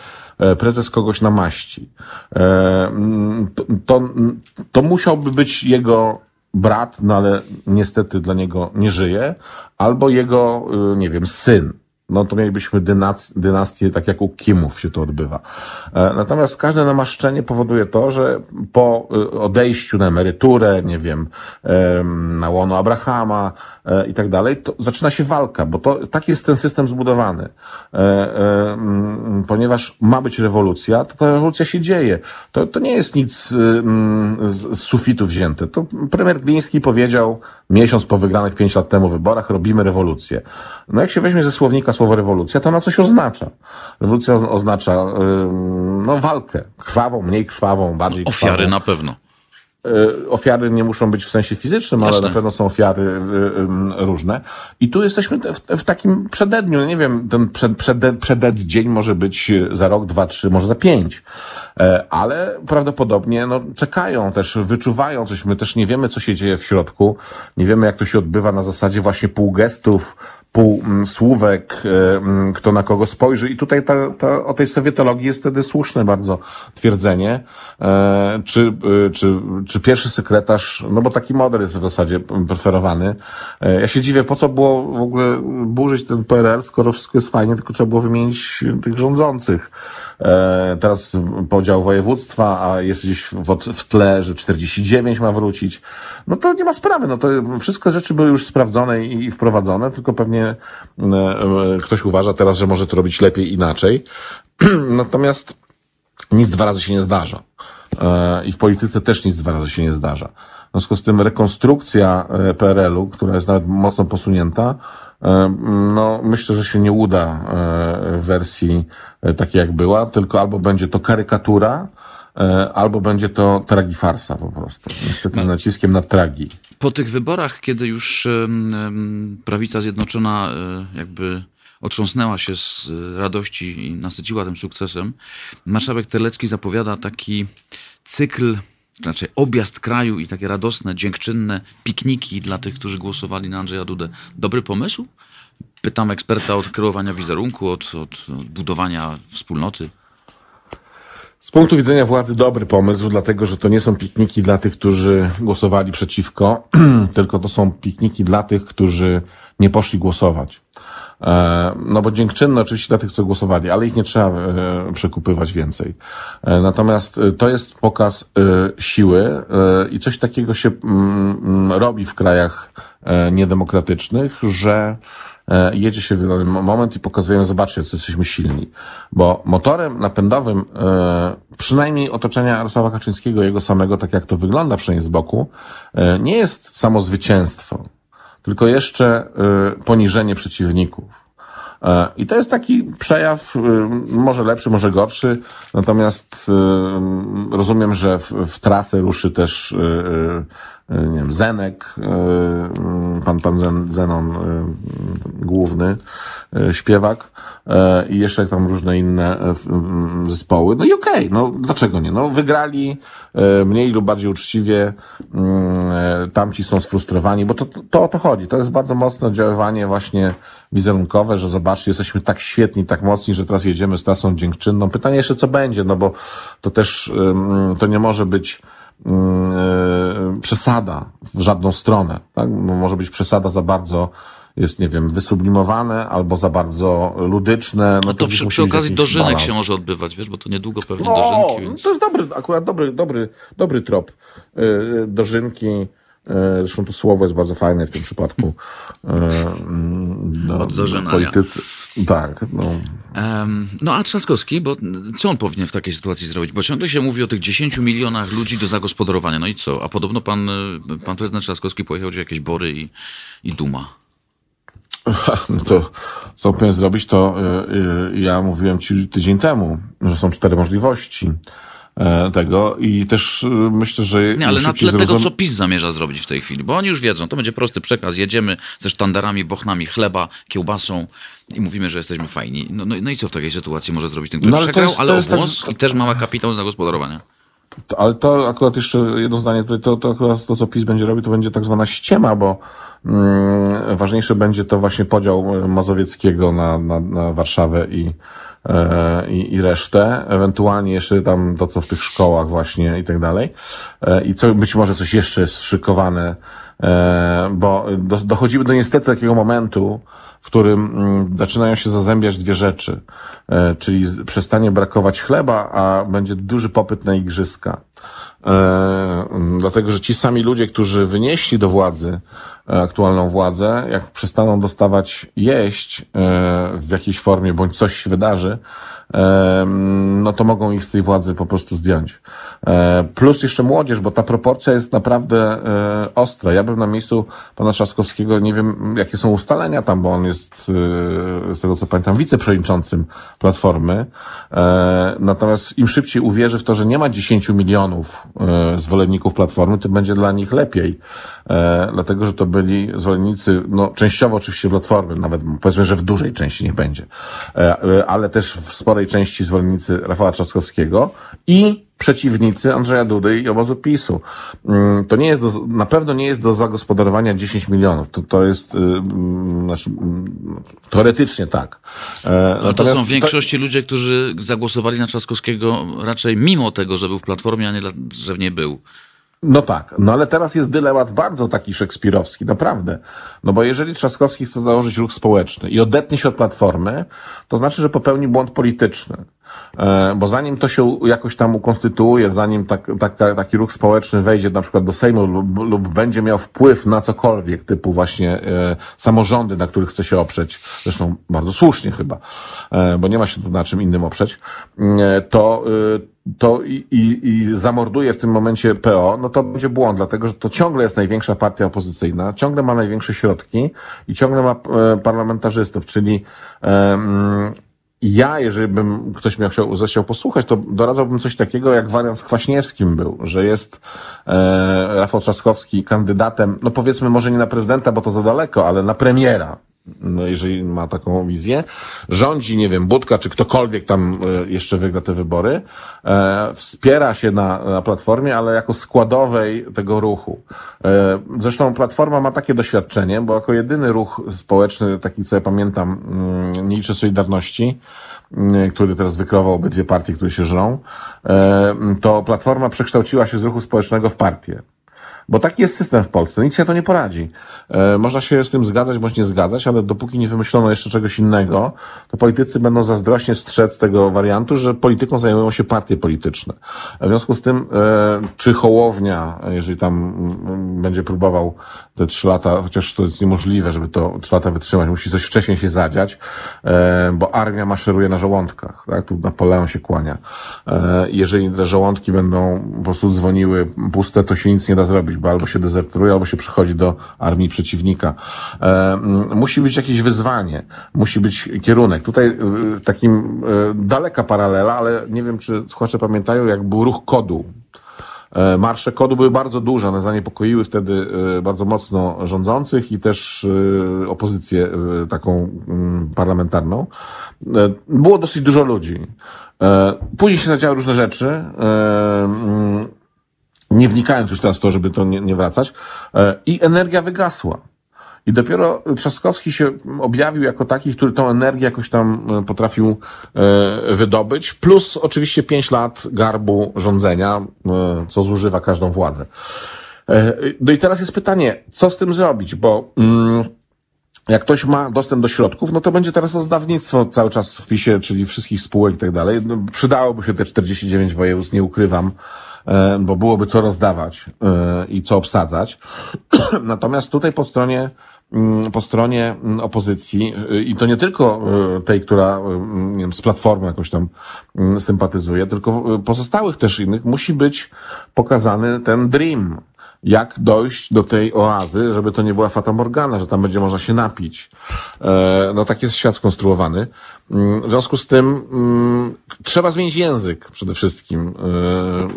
[SPEAKER 4] prezes kogoś namaści. E, to, to musiałby być jego brat, no ale niestety dla niego nie żyje, albo jego, e, nie wiem, syn no to mielibyśmy dynastię, tak jak u Kimów się to odbywa. E, natomiast każde namaszczenie powoduje to, że po e, odejściu na emeryturę, nie wiem, na łono Abrahama e, i tak dalej, to zaczyna się walka, bo to tak jest ten system zbudowany. Ponieważ ma być rewolucja, to ta rewolucja się dzieje. To, to nie jest nic z sufitu wzięte. To premier Gliński powiedział miesiąc po wygranych pięć lat temu wyborach, robimy rewolucję. No jak się weźmie ze słownika słowo rewolucja, to na coś oznacza. Rewolucja oznacza no, walkę. Krwawą, mniej krwawą, bardziej krwawą.
[SPEAKER 2] Ofiary na pewno.
[SPEAKER 4] E, ofiary nie muszą być w sensie fizycznym, Jasne. ale na pewno są ofiary y, y, różne. I tu jesteśmy w, takim przededniu. Nie wiem, ten przed, przed, przeded dzień może być za rok, dwa, trzy, może za pięć. Ale prawdopodobnie no, czekają też, wyczuwają coś. My też nie wiemy, co się dzieje w środku. Nie wiemy, jak to się odbywa na zasadzie właśnie półgestów, pół mm, słówek, e, mm, kto na kogo spojrzy. I tutaj ta, ta, o tej sowietologii jest wtedy słuszne bardzo twierdzenie, e, czy, e, czy, czy pierwszy sekretarz, no bo taki model jest w zasadzie preferowany. Ja się dziwię, po co było w ogóle burzyć ten PRL, skoro wszystko jest fajnie, tylko trzeba było wymienić tych rządzących. Teraz podział województwa, a jest gdzieś w, tle, że 49 ma wrócić. No to nie ma sprawy, no to wszystko rzeczy były już sprawdzone i wprowadzone, tylko pewnie E, e, ktoś uważa teraz, że może to robić lepiej inaczej. <clears throat> Natomiast nic dwa razy się nie zdarza. E, I w polityce też nic dwa razy się nie zdarza. W związku z tym rekonstrukcja PRL-u, która jest nawet mocno posunięta, no, myślę, że się nie uda w wersji takiej jak była, tylko albo będzie to karykatura, albo będzie to tragifarsa po prostu. Niestety z naciskiem na tragi.
[SPEAKER 2] Po tych wyborach, kiedy już prawica zjednoczona jakby otrząsnęła się z radości i nasyciła tym sukcesem, marszałek Terlecki zapowiada taki cykl znaczy objazd kraju i takie radosne, dziękczynne pikniki dla tych, którzy głosowali na Andrzeja Dudę. Dobry pomysł? Pytam eksperta od kreowania wizerunku, od, od budowania wspólnoty.
[SPEAKER 4] Z punktu widzenia władzy dobry pomysł, dlatego że to nie są pikniki dla tych, którzy głosowali przeciwko, <clears throat> tylko to są pikniki dla tych, którzy nie poszli głosować. E, no bo dziękczynne oczywiście dla tych, co głosowali, ale ich nie trzeba e, przekupywać więcej. E, natomiast to jest pokaz siły i coś takiego się mm, mm, robi w krajach niedemokratycznych, że jedzie się w dany moment i pokazujemy, zobaczcie, co jesteśmy silni. Bo motorem napędowym przynajmniej otoczenia Jarosława Kaczyńskiego, jego samego, tak jak to wygląda przynajmniej z boku, nie jest samo zwycięstwo tylko jeszcze poniżenie przeciwników. E, I to jest taki przejaw, może lepszy, może gorszy, natomiast rozumiem, że w, w trasę ruszy też nie wiem, Zenek, pan, pan Zenon główny, śpiewak i jeszcze tam różne inne zespoły. No i okej, okay, no dlaczego nie? No wygrali mniej lub bardziej uczciwie, tamci są sfrustrowani, bo to, to o to chodzi. To jest bardzo mocne oddziaływanie właśnie wizerunkowe, że zobaczcie, jesteśmy tak świetni, tak mocni, że teraz jedziemy z trasą dziękczynną. Pytanie jeszcze, co będzie, no bo to też, to nie może być e, przesada w żadną stronę, tak? Może być przesada za bardzo jest, nie wiem, wysublimowane albo za bardzo ludyczne.
[SPEAKER 2] No, no to, przy, przy okazji dożynek balans. się może odbywać, wiesz, bo to niedługo pewnie no, dożynki. Więc...
[SPEAKER 4] To jest dobry, akurat dobry, dobry, dobry trop. Yy, dożynki, E, zresztą to słowo jest bardzo fajne w tym przypadku. E,
[SPEAKER 2] no, Od
[SPEAKER 4] politycy. Tak. No.
[SPEAKER 2] No a Trzaskowski, bo co on powinien w takiej sytuacji zrobić? Bo ciągle się mówi o tych 10 milionach ludzi do zagospodarowania. No i co? A podobno pan, pan prezydent Trzaskowski pojechał gdzie jakieś bory i, i duma. <laughs>
[SPEAKER 4] No to co powinien zrobić, to ja mówiłem ci tydzień temu, że są cztery możliwości. E, tego i też e, myślę, że...
[SPEAKER 2] Nie, ale na tle zrozum... tego, co PiS zamierza zrobić w tej chwili, bo oni już wiedzą, to będzie prosty przekaz, jedziemy ze sztandarami, bochnami chleba, kiełbasą i mówimy, że jesteśmy fajni. No, no, no i co w takiej sytuacji może zrobić ten, który no, ale przegrał, jest, ale obłos tak... i też ma kapitał zagospodarowania?
[SPEAKER 4] Ale to akurat jeszcze jedno zdanie, to, to akurat to, co PiS będzie robić, to będzie tak zwana ściema, bo mm, ważniejsze będzie to właśnie podział Mazowieckiego na, na, na Warszawę i, E, i, i resztę, ewentualnie jeszcze tam to, co w tych szkołach właśnie i tak dalej. E, I co, być może coś jeszcze jest szykowane, e, bo do, dochodzimy do niestety takiego momentu, w którym mm, zaczynają się zazębiać dwie rzeczy, czyli przestanie brakować chleba, a będzie duży popyt na igrzyska. Dlatego, że ci sami ludzie, którzy wynieśli do władzy E, aktualną władzę, jak przestaną dostawać jeść e, w jakiejś formie, bądź coś się wydarzy, no to mogą ich z tej władzy po prostu zdjąć. E, plus jeszcze młodzież, bo ta proporcja jest naprawdę e, ostra. Ja bym na miejscu pana Trzaskowskiego, nie wiem jakie są ustalenia tam, bo on jest, e, z tego co pamiętam, wiceprzewodniczącym Platformy. Natomiast im szybciej uwierzy w to, że nie ma 10 milionów zwolenników Platformy, tym będzie dla nich lepiej. Dlatego, że to byli zwolennicy, no częściowo oczywiście Platformy, nawet powiedzmy, że w dużej części niech będzie, ale też w sporej części zwolennicy Rafała Trzaskowskiego i przeciwnicy Andrzeja Dudy i obozu PiSu. Mm, to nie jest do, na pewno nie jest do zagospodarowania 10 milionów. To, to jest, yy, znaczy, yy, teoretycznie tak.
[SPEAKER 2] E, Ale to są w większości to... ludzie, którzy zagłosowali na Trzaskowskiego raczej mimo tego, że był w Platformie, a nie, że w niej był.
[SPEAKER 4] No tak, no ale teraz jest dylemat bardzo taki szekspirowski, naprawdę. No bo jeżeli Trzaskowski chce założyć ruch społeczny i odetnie się od Platformy, to znaczy, że popełni błąd polityczny. E, bo zanim to się jakoś tam ukonstytuuje, zanim tak, tak, taki ruch społeczny wejdzie na przykład do Sejmu lub, lub będzie miał wpływ na cokolwiek, typu właśnie e, samorządy, na których chce się oprzeć, zresztą bardzo słusznie chyba, e, bo nie ma się tu na czym innym oprzeć, e, to, e, to i, i, i zamorduje w tym momencie PO, no to będzie błąd, dlatego że to ciągle jest największa partia opozycyjna, ciągle ma największe środki i ciągle ma e, parlamentarzystów, czyli e, ja, jeżeli bym ktoś miał chciał, zechciał posłuchać, to doradzałbym coś takiego, jak wariant z Kwaśniewskim był, że jest e, Rafał Trzaskowski kandydatem, no powiedzmy może nie na prezydenta, bo to za daleko, ale na premiera no jeżeli ma taką wizję, rządzi, nie wiem, Budka czy ktokolwiek tam e, jeszcze wygra te wybory, e, wspiera się na, na Platformie, ale jako składowej tego ruchu. E, zresztą Platforma ma takie doświadczenie, bo jako jedyny ruch społeczny, taki co ja pamiętam, mm, nie liczę Solidarności, mm, który teraz wykreował obydwie partie, które się żrą, to Platforma przekształciła się z ruchu społecznego w partię. Bo taki jest system w Polsce, nic się to nie poradzi. E, można się z tym zgadzać bądź nie zgadzać, ale dopóki nie wymyślono jeszcze czegoś innego, to politycy będą zazdrośnie strzec tego wariantu, że polityką zajmują się partie polityczne. W związku z tym, e, czy Hołownia, jeżeli tam mm, będzie próbował te trzy lata, chociaż to jest niemożliwe, żeby to trzy lata wytrzymać, musi coś wcześniej się zadziać, e, bo armia maszeruje na żołądkach, tak? Tu Napoleon się kłania. E, jeżeli te żołądki będą po prostu dzwoniły puste, to się nic nie da zrobić, bo albo się dezerteruje, albo się przechodzi do armii przeciwnika. E, musi być jakieś wyzwanie, musi być kierunek. Tutaj takim daleka paralela, ale nie wiem, czy słuchacze pamiętają, jak był ruch kodu marsze kodu były bardzo duże, one zaniepokoiły wtedy e, bardzo mocno rządzących i też e, opozycję taką mm, parlamentarną. Było dosyć dużo ludzi. Później się zadziały różne rzeczy. Mm, nie wnikając już teraz w to, żeby to nie, nie wracać. I energia wygasła. I dopiero Trzaskowski się objawił jako taki, który tą energię jakoś tam e, potrafił e, wydobyć, plus oczywiście pięć lat garbu rządzenia, e, co zużywa każdą władzę. No i teraz jest pytanie, co z tym zrobić, bo mm, jak ktoś ma dostęp do środków, no to będzie teraz rozdawnictwo cały czas w PiSie, czyli wszystkich spółek i tak dalej. No, przydałoby się te 49 województw, nie ukrywam, bo byłoby co rozdawać i co obsadzać. <clears throat> Natomiast tutaj po stronie po stronie mm, opozycji y, i to nie tylko y, tej, która y, nie wiem, z platformą jakoś tam mm, sympatyzuje, tylko pozostałych też innych musi być pokazany ten dream. Jak dojść do tej oazy, żeby to nie była Fata Morgana, że tam będzie można się napić. E, no tak jest świat skonstruowany. Mm, w związku z tym mm, trzeba zmienić język przede wszystkim.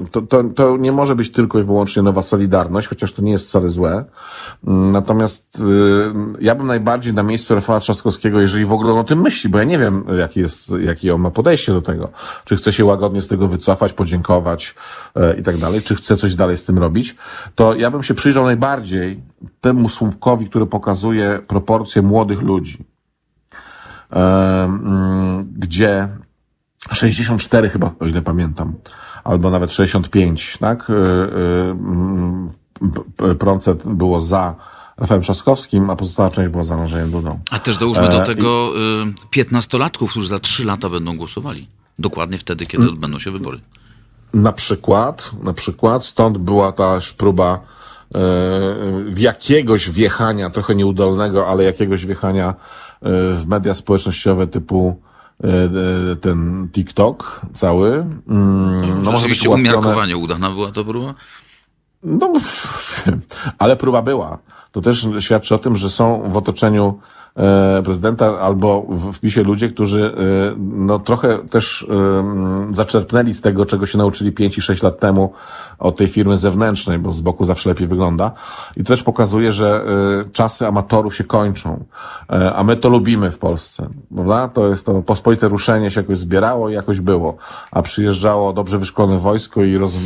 [SPEAKER 4] E, to, to, to nie może być tylko i wyłącznie nowa solidarność, chociaż to nie jest wcale złe. Mm, natomiast e, ja bym najbardziej na miejscu Rafała Trzaskowskiego, jeżeli w ogóle on o tym myśli, bo ja nie wiem, jakie jest, jakie on ma podejście do tego. Czy chce się łagodnie z tego wycofać, podziękować e, i tak dalej, czy chce coś dalej z tym robić, to ja bym się przyjrzał najbardziej temu słupkowi, który pokazuje proporcje młodych ludzi gdzie 64 chyba, o ile pamiętam, albo nawet 65, tak? Y, y, mm, procent było za Rafałem Trzaskowskim, a pozostała część była za Andrzejem Dudą.
[SPEAKER 2] A też dołóżmy do e, tego y, 15-latków, którzy za 3 lata będą głosowali. Dokładnie wtedy, kiedy mm. odbędą się wybory.
[SPEAKER 4] Na przykład, na przykład, stąd była też próba w jakiegoś wjechania, trochę nieudolnego, ale jakiegoś wjechania w media społecznościowe typu e, ten TikTok cały.
[SPEAKER 2] Mm, no, może być umiarkowanie udana była to próba?
[SPEAKER 4] No, <laughs> ale próba była. To też świadczy o tym, że są w otoczeniu E, prezydenta albo w wpisie ludzie, którzy e, no, trochę też e, zaczerpnęli z tego, czego się nauczyli 5 i 6 lat temu od tej firmy zewnętrznej, bo z boku zawsze lepiej wygląda. I to też pokazuje, że czasy amatorów się kończą. A my to lubimy w Polsce, prawda? To jest to pospolite ruszenie się jakoś zbierało i jakoś było. A przyjeżdżało dobrze wyszkolone wojsko i roz,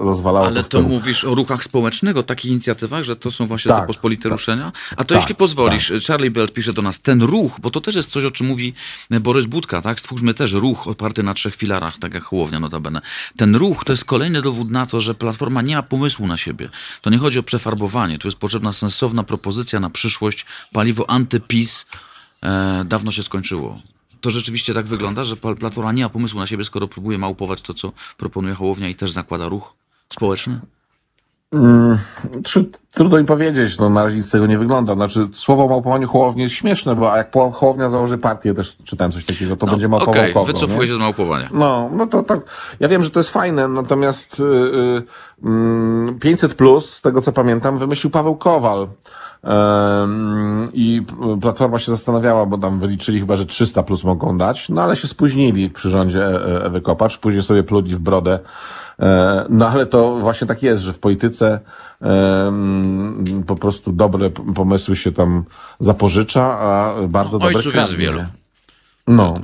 [SPEAKER 4] rozwalało
[SPEAKER 2] Ale to, to mówisz o ruchach społecznych, o takich inicjatywach, że to są właśnie tak, te pospolite tak, ruszenia? A to tak, jeśli pozwolisz, tak. Charlie Belt pisze do nas, ten ruch, bo to też jest coś, o czym mówi Borys Budka, tak? Stwórzmy też ruch oparty na trzech filarach, tak jak Hołownia notabene. Ten ruch to jest kolejny dowód na to, że Platforma nie ma pomysłu na siebie. To nie chodzi o przefarbowanie, tu jest potrzebna sensowna propozycja na przyszłość. Paliwo antypis e, dawno się skończyło. to rzeczywiście tak wygląda, że Platforma nie ma pomysłu na siebie, skoro próbuje małpować to, co proponuje Hołownia i też zakłada ruch społeczny?
[SPEAKER 4] Tr- Trudno mi powiedzieć, no na razie nic z tego nie wygląda. Znaczy, słowo o małpowaniu Hołowni jest śmieszne, bo jak Hołownia założy partię, też czytałem coś takiego, to będzie małpował
[SPEAKER 2] No, Okej,
[SPEAKER 4] kogo,
[SPEAKER 2] wycofuję
[SPEAKER 4] nie?
[SPEAKER 2] się z małpowania.
[SPEAKER 4] No, no to tak. Ja wiem, że to jest fajne, natomiast y, y, mm, 500 plus, z tego co pamiętam, wymyślił Paweł Kowal. I Platforma się zastanawiała, bo tam wyliczyli chyba, że 300 plus mogą dać, no ale się spóźnili przy rządzie E- Ewy Kopacz, później sobie pluli w brodę. E, No ale to właśnie tak jest, że w polityce po prostu dobre pomysły się tam zapożycza, a bardzo dobre
[SPEAKER 2] jest wielu.
[SPEAKER 4] No.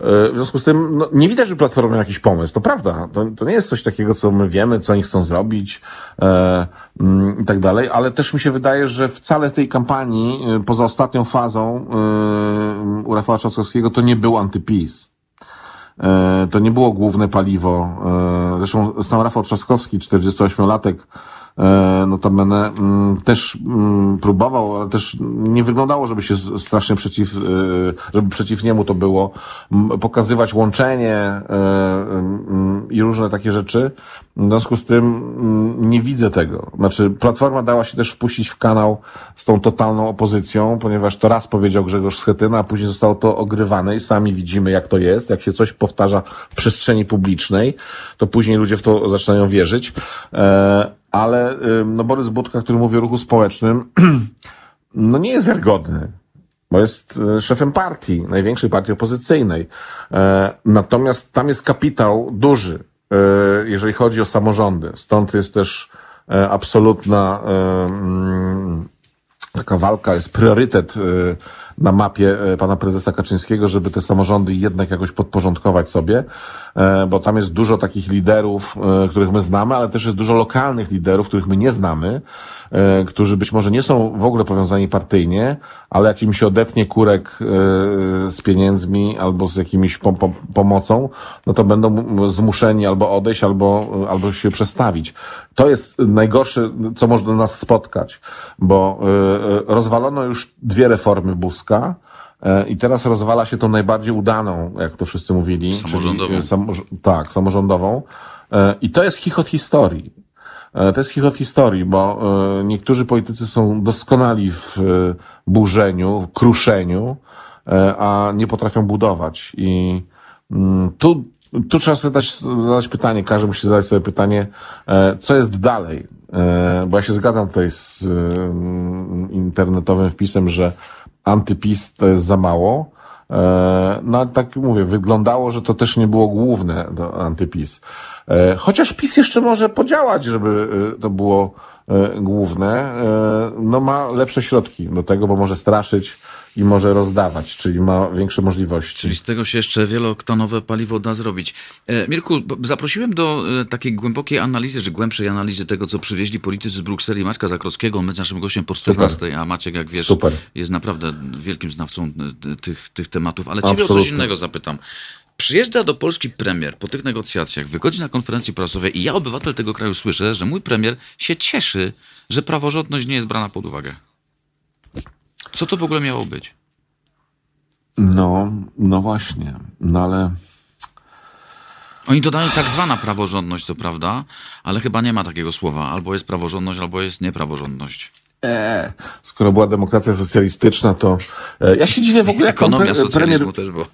[SPEAKER 4] E, W związku z tym no, nie widać, że Platforma miała jakiś pomysł. To prawda. To, to nie jest coś takiego, co my wiemy, co oni chcą zrobić e, mm, i tak dalej, ale też mi się wydaje, że wcale tej kampanii, e, poza ostatnią fazą e, u Rafała Trzaskowskiego, to nie był antypis. E, To nie było główne paliwo. E, Zresztą sam Rafał Trzaskowski, 48-latek, e, notabene, mm, też mm, próbował, ale też nie wyglądało, żeby się strasznie przeciw, e, żeby przeciw niemu to było, pokazywać łączenie e, mm, i różne takie rzeczy. W związku z tym nie widzę tego. Znaczy, Platforma dała się też wpuścić w kanał z tą totalną opozycją, ponieważ to raz powiedział Grzegorz Schetyna, a później zostało to ogrywane i sami widzimy, jak to jest. Jak się coś powtarza w przestrzeni publicznej, to później ludzie w to zaczynają wierzyć. Ale y, no Borys Budka, który mówi o ruchu społecznym, <clears throat> no nie jest wiarygodny. Bo jest e, szefem partii, największej partii opozycyjnej. E, Natomiast tam jest kapitał duży, e, jeżeli chodzi o samorządy. Stąd jest też e, absolutna e, mm, taka walka, jest priorytet y, na mapie y, pana prezesa Kaczyńskiego, żeby te samorządy jednak jakoś podporządkować sobie, bo tam jest dużo takich liderów, e, których my znamy, ale też jest dużo lokalnych liderów, których my nie znamy, e, którzy być może nie są w ogóle powiązani partyjnie, ale jak im się odetnie kurek e, z pieniędzmi albo z jakimiś pom- pom- pomocą, no to będą zmuszeni albo odejść, albo, albo się przestawić. To jest najgorsze, co może do nas spotkać, bo e, e, rozwalono już dwie reformy Buzka, e, i teraz rozwala się tą najbardziej udaną, jak to wszyscy mówili.
[SPEAKER 2] Samorządową.
[SPEAKER 4] E, tak, samorządową. E, I to jest chichot historii. E, To jest chichot historii, bo e, niektórzy politycy są doskonali w e, burzeniu, w kruszeniu, e, a nie potrafią budować. I mm, tu, tu trzeba sobie zadać, zadać pytanie, każdy musi zadać sobie pytanie, e, co jest dalej? E, Bo ja się zgadzam tutaj z e, internetowym wpisem, że antypis to jest za mało. E, No tak mówię, wyglądało, że to też nie było główne antypis. E, Chociaż PiS jeszcze może podziałać, żeby e, to było główne. No ma lepsze środki do tego, bo może straszyć i może rozdawać, czyli ma większe możliwości.
[SPEAKER 2] Czyli z tego się jeszcze wielooktanowe paliwo da zrobić. E, Mirku, zaprosiłem do e, takiej głębokiej analizy, czy głębszej analizy tego, co przywieźli politycy z Brukseli Maćka Zakrockiego. On będzie naszym gościem po 14, a Maciek, jak wiesz,
[SPEAKER 4] Super.
[SPEAKER 2] jest naprawdę wielkim znawcą e, tych, tych tematów. Ale ciebie o coś
[SPEAKER 4] Absolutnie.
[SPEAKER 2] innego zapytam. Przyjeżdża do Polski premier po tych negocjacjach, wychodzi na konferencji prasowej i ja, obywatel tego kraju, słyszę, że mój premier się cieszy, że praworządność nie jest brana pod uwagę. Co to w ogóle miało być?
[SPEAKER 4] No, no właśnie. No ale
[SPEAKER 2] Oni dodają tak zwana praworządność, co prawda, ale chyba nie ma takiego słowa. Albo jest praworządność, albo jest niepraworządność.
[SPEAKER 4] e, skoro była demokracja socjalistyczna, to e, ja się dziwię w ogóle, jak
[SPEAKER 2] Ekonomia
[SPEAKER 4] pre, premier
[SPEAKER 2] socjalizmu też, bo...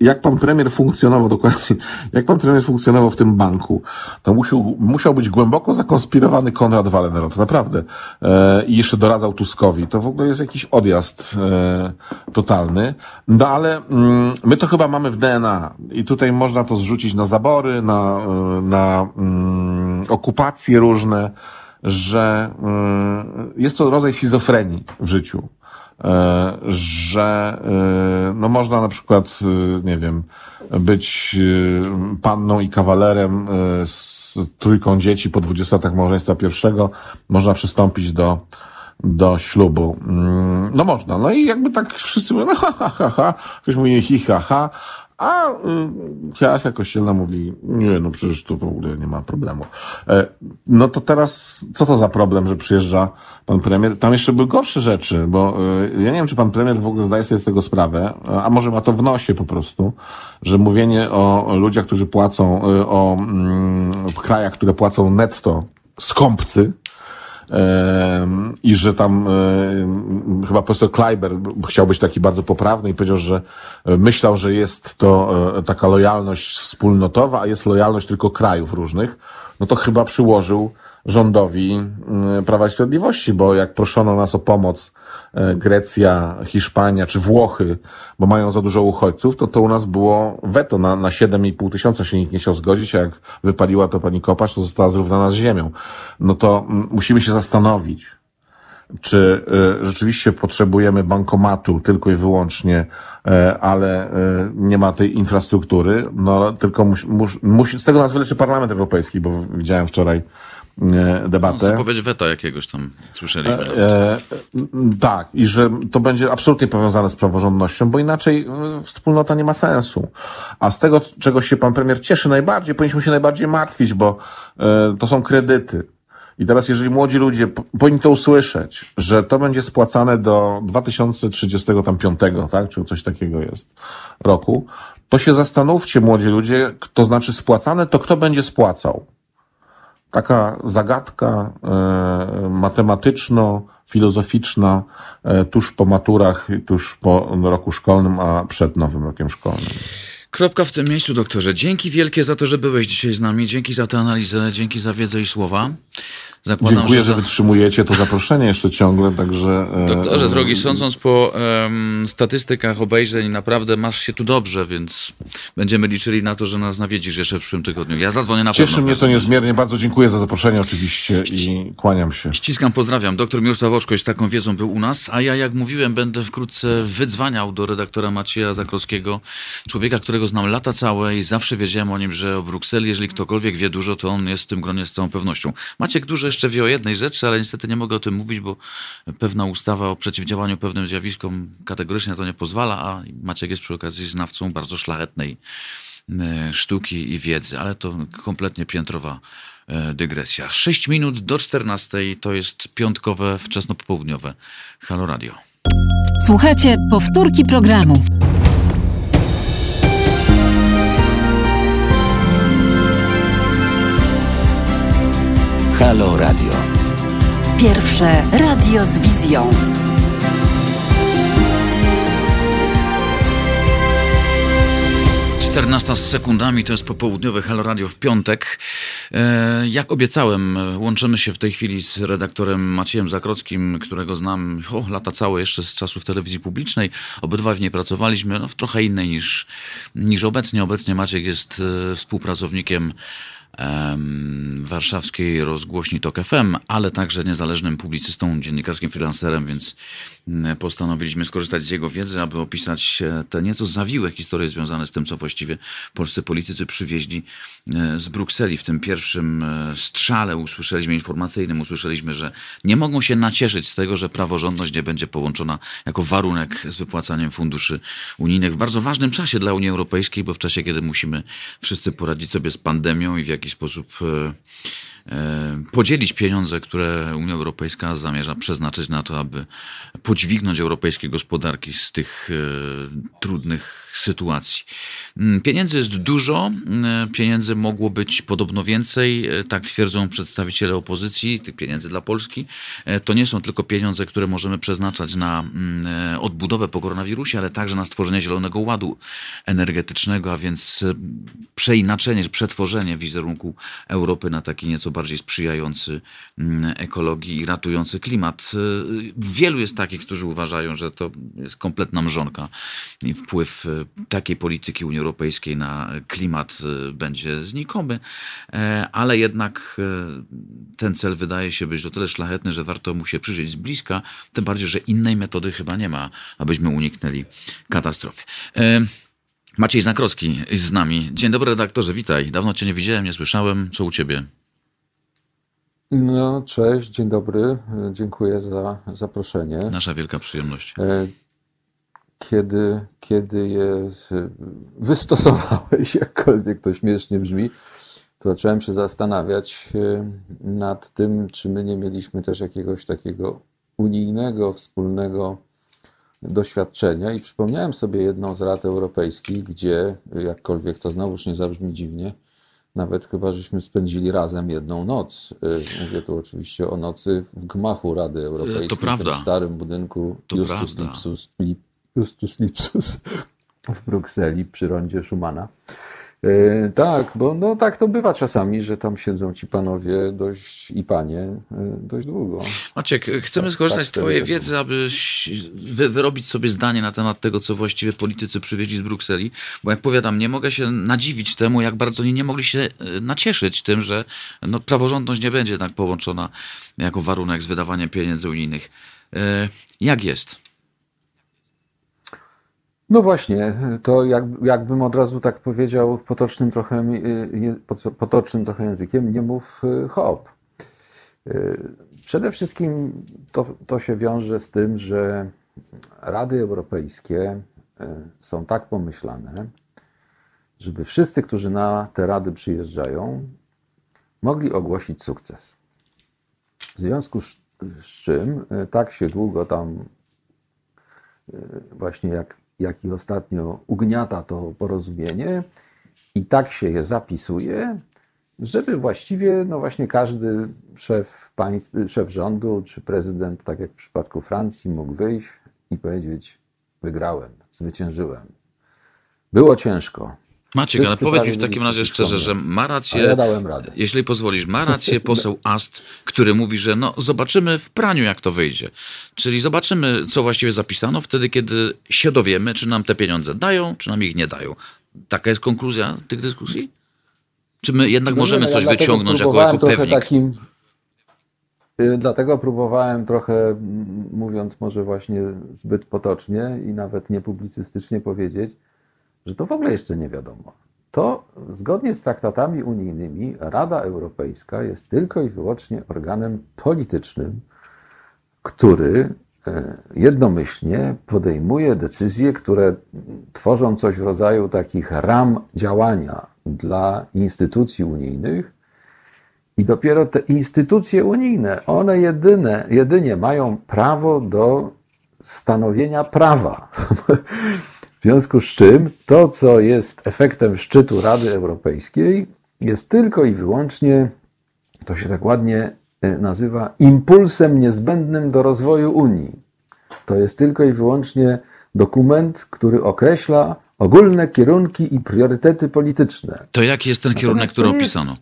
[SPEAKER 4] jak pan premier funkcjonował dokładnie, jak pan premier funkcjonował w tym banku, to musiał, musiał być głęboko zakonspirowany Konrad Wallenrod, naprawdę. E, I jeszcze doradzał Tuskowi. To w ogóle jest jakiś odjazd e, totalny. No ale mm, my to chyba mamy w DNA i tutaj można to zrzucić na zabory, na, e, na mm, okupacje różne, że e, jest to rodzaj schizofrenii w życiu że e, no można na przykład, e, nie wiem, być e, panną i kawalerem e, z trójką dzieci po 20 latach małżeństwa pierwszego, można przystąpić do, do ślubu. Mm, No można. No i jakby tak wszyscy mówią, no ha, ha, ha, ha. Ktoś mówi hi, ha, ha. A y, Joachim Kościelna mówi, nie, no przecież tu w ogóle nie ma problemu. E, no to teraz, co to za problem, że przyjeżdża pan premier? Tam jeszcze były gorsze rzeczy, bo y, ja nie wiem, czy pan premier w ogóle zdaje sobie z tego sprawę, a może ma to w nosie po prostu, że mówienie o ludziach, którzy płacą, y, o mm, krajach, które płacą netto skąpcy, i że tam chyba profesor Kleiber chciał być taki bardzo poprawny i powiedział, że e, myślał, że jest to e, taka lojalność wspólnotowa, a jest lojalność tylko krajów różnych, no to chyba przyłożył rządowi mm, Prawa i Sprawiedliwości, bo jak proszono nas o pomoc e, Grecja, Hiszpania czy Włochy, bo mają za dużo uchodźców, to to u nas było weto na, na 7,5 tysiąca się nikt nie chciał zgodzić, a jak wypaliła to pani Kopacz, to została zrównana z ziemią. No to mm, musimy się zastanowić, czy y, rzeczywiście potrzebujemy bankomatu tylko i wyłącznie, y, ale nie ma tej infrastruktury, no tylko musi, musi, z tego nas wyleczy Parlament Europejski, bo widziałem wczoraj debatę.
[SPEAKER 2] No, zapowiedź weta jakiegoś tam słyszeliśmy.
[SPEAKER 4] E, e, tak, i że to będzie absolutnie powiązane z praworządnością, bo inaczej e, wspólnota nie ma sensu. A z tego, czego się pan premier cieszy najbardziej, powinniśmy się najbardziej martwić, bo e, to są kredyty. I teraz, jeżeli młodzi ludzie powinni to usłyszeć, że to będzie spłacane do 2035, tak, czy coś takiego jest, roku, to się zastanówcie, młodzi ludzie, to znaczy spłacane, to kto będzie spłacał? Taka zagadka e, matematyczno-filozoficzna e, tuż po maturach, tuż po roku szkolnym, a przed nowym rokiem szkolnym.
[SPEAKER 2] Kropka w tym miejscu, doktorze. Dzięki wielkie za to, że byłeś dzisiaj z nami. Dzięki za tę analizę, dzięki za wiedzę i słowa. Zakładam,
[SPEAKER 4] Dziękuję, że
[SPEAKER 2] za...
[SPEAKER 4] wytrzymujecie to zaproszenie jeszcze ciągle, także... e,
[SPEAKER 2] Doktorze,
[SPEAKER 4] e,
[SPEAKER 2] drogi, sądząc po em, statystykach obejrzeń, naprawdę masz się tu dobrze, więc będziemy liczyli na to, że nas nawiedzisz jeszcze w przyszłym tygodniu. Ja zadzwonię na
[SPEAKER 4] Cieszy
[SPEAKER 2] pewno. w
[SPEAKER 4] mnie to niezmiernie, bardzo dziękuję za zaproszenie oczywiście i kłaniam się.
[SPEAKER 2] Ściskam, pozdrawiam. Doktor Mirosław Oczkoś z taką wiedzą był u nas, a ja, jak mówiłem, będę wkrótce wydzwaniał do redaktora Macieja Zakrowskiego, człowieka, którego znam lata całe i zawsze wiedziałem o nim, że o Brukseli, jeżeli ktokolwiek wie dużo, to on jest w tym gronie z całą pewnością. Maciek dużo jeszcze wie o jednej rzeczy, ale niestety nie mogę o tym mówić, bo pewna ustawa o przeciwdziałaniu pewnym zjawiskom kategorycznie to nie pozwala, a Maciek jest przy okazji znawcą bardzo szlachetnej e, sztuki i wiedzy, ale to kompletnie piętrowa e, dygresja. 6 minut do 14 to jest piątkowe, wczesnopopołudniowe Halo Radio.
[SPEAKER 1] Słuchajcie powtórki programu.
[SPEAKER 3] Halo Radio.
[SPEAKER 1] Pierwsze radio z wizją.
[SPEAKER 2] Czternasta z sekundami to jest popołudniowe Halo Radio w piątek. E, jak obiecałem, łączymy się w tej chwili z redaktorem Maciejem Zakrockim, którego znam o, lata całe jeszcze z czasów telewizji publicznej. Obydwaj w niej pracowaliśmy, no, w trochę innej niż, niż obecnie. Obecnie Maciek jest e, współpracownikiem em, warszawskiej rozgłośni TOK FM, ale także niezależnym publicystą, dziennikarskim freelancerem, więc postanowiliśmy skorzystać z jego wiedzy, aby opisać e, te nieco zawiłe historie związane z tym, co właściwie polscy politycy przywieźli e, z Brukseli. W tym pierwszym e, strzale usłyszeliśmy informacyjnym, usłyszeliśmy, że nie mogą się nacieszyć z tego, że praworządność nie będzie połączona jako warunek z wypłacaniem funduszy unijnych w bardzo ważnym czasie dla Unii Europejskiej, bo w czasie, kiedy musimy wszyscy poradzić sobie z pandemią i w jakiś sposób podzielić pieniądze, które Unia Europejska zamierza przeznaczyć na to, aby podźwignąć europejskie gospodarki z tych e, trudnych sytuacji. Mm, Pieniędzy jest dużo, mm, pieniędzy mogło być podobno więcej, e, tak twierdzą przedstawiciele opozycji, tych pieniędzy dla Polski. E, To nie są tylko pieniądze, które możemy przeznaczać na mm, e, odbudowę po koronawirusie, ale także na stworzenie zielonego ładu energetycznego, a więc przeinaczenie, przetworzenie wizerunku Europy na taki nieco bardziej sprzyjający ekologii i ratujący klimat. Wielu jest takich, którzy uważają, że to jest kompletna mrzonka i wpływ takiej polityki Unii Europejskiej na klimat e, będzie znikomy, e, ale jednak e, ten cel wydaje się być o tyle szlachetny, że warto mu się przyjrzeć z bliska, tym bardziej, że innej metody chyba nie ma, abyśmy uniknęli katastrofy. Maciej Zakrowski jest z nami. Dzień dobry redaktorze, witaj. Dawno cię nie widziałem, nie słyszałem. Co u ciebie?
[SPEAKER 5] No, cześć, dzień dobry. Dziękuję za zaproszenie.
[SPEAKER 2] Nasza wielka przyjemność.
[SPEAKER 5] Kiedy, kiedy je wystosowałeś, <laughs> jakkolwiek to śmiesznie brzmi, to zacząłem się zastanawiać e, nad tym, czy my nie mieliśmy też jakiegoś takiego unijnego, wspólnego doświadczenia i przypomniałem sobie jedną z rad europejskich, gdzie, jakkolwiek to znowuż nie zabrzmi dziwnie, nawet chyba żeśmy spędzili razem jedną noc. E, mówię tu oczywiście o nocy w gmachu Rady Europejskiej,
[SPEAKER 2] to prawda.
[SPEAKER 5] w starym budynku
[SPEAKER 2] To
[SPEAKER 5] Justus. Lipsus, Lip, Justus Lipsus w Brukseli przy rondzie Schumana. E, Tak, bo no tak to bywa czasami, że tam siedzą ci panowie dość i panie e, dość długo.
[SPEAKER 2] Maciek, chcemy
[SPEAKER 5] Tak,
[SPEAKER 2] skorzystać
[SPEAKER 5] tak,
[SPEAKER 2] z Twojej wiedzy, aby wy, wyrobić sobie zdanie na temat tego, co właściwie politycy przywieźli z Brukseli, bo jak powiadam, nie mogę się nadziwić temu, jak bardzo oni nie mogli się e, nacieszyć tym, że no, praworządność nie będzie jednak połączona jako warunek z wydawaniem pieniędzy unijnych. Jak jest?
[SPEAKER 5] No właśnie, to jak, jakbym od razu tak powiedział potocznym trochę, potocznym trochę językiem, nie mów y, hop. Y, Przede wszystkim to, to się wiąże z tym, że Rady Europejskie y, są tak pomyślane, żeby wszyscy, którzy na te rady przyjeżdżają, mogli ogłosić sukces. W związku z, z czym tak się długo tam właśnie jak, jak i ostatnio ugniata to porozumienie i tak się je zapisuje, żeby właściwie no właśnie każdy szef, państw, szef rządu czy prezydent, tak jak w przypadku Francji, mógł wyjść i powiedzieć: Wygrałem, zwyciężyłem. Było ciężko,
[SPEAKER 2] Maciek, ale powiedz mi w takim razie szczerze, że ma rację,
[SPEAKER 5] ja dałem radę.
[SPEAKER 2] jeśli pozwolisz, ma rację poseł Ast, który mówi, że no zobaczymy w praniu, jak to wyjdzie. Czyli zobaczymy, co właściwie zapisano wtedy, kiedy się dowiemy, czy nam te pieniądze dają, czy nam ich nie dają. Taka jest konkluzja tych dyskusji? Czy my jednak
[SPEAKER 5] No
[SPEAKER 2] możemy
[SPEAKER 5] nie, no
[SPEAKER 2] coś
[SPEAKER 5] ja
[SPEAKER 2] wyciągnąć jako, jako pewnik?
[SPEAKER 5] Takim, y, dlatego próbowałem trochę, mówiąc może właśnie zbyt potocznie i nawet niepublicystycznie powiedzieć, że to w ogóle jeszcze nie wiadomo. To zgodnie z traktatami unijnymi Rada Europejska jest tylko i wyłącznie organem politycznym, który e, jednomyślnie podejmuje decyzje, które tworzą coś w rodzaju takich ram działania dla instytucji unijnych. I dopiero te instytucje unijne, one jedyne, jedynie mają prawo do stanowienia prawa. <laughs> W związku z czym to, co jest efektem szczytu Rady Europejskiej, jest tylko i wyłącznie, to się tak ładnie e, nazywa, impulsem niezbędnym do rozwoju Unii. To jest tylko i wyłącznie dokument, który określa ogólne kierunki i priorytety polityczne.
[SPEAKER 2] To jaki jest ten kierunek,
[SPEAKER 5] Natomiast
[SPEAKER 2] który opisano?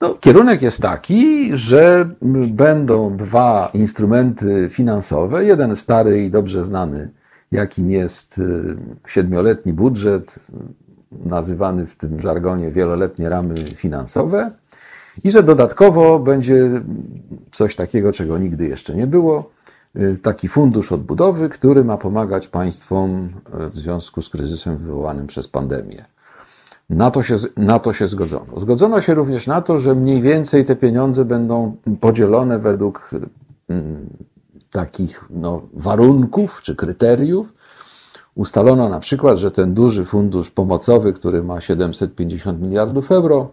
[SPEAKER 5] No, kierunek jest taki, że będą dwa instrumenty finansowe. Jeden stary i dobrze znany, jakim jest y, siedmioletni budżet, nazywany w tym żargonie wieloletnie ramy finansowe. I że dodatkowo będzie coś takiego, czego nigdy jeszcze nie było, y, taki fundusz odbudowy, który ma pomagać państwom y, w związku z kryzysem wywołanym przez pandemię. Na to, się, na to się zgodzono. Zgodzono się również na to, że mniej więcej te pieniądze będą podzielone według takich no, warunków czy kryteriów. Ustalono na przykład, że ten duży fundusz pomocowy, który ma 750 miliardów euro,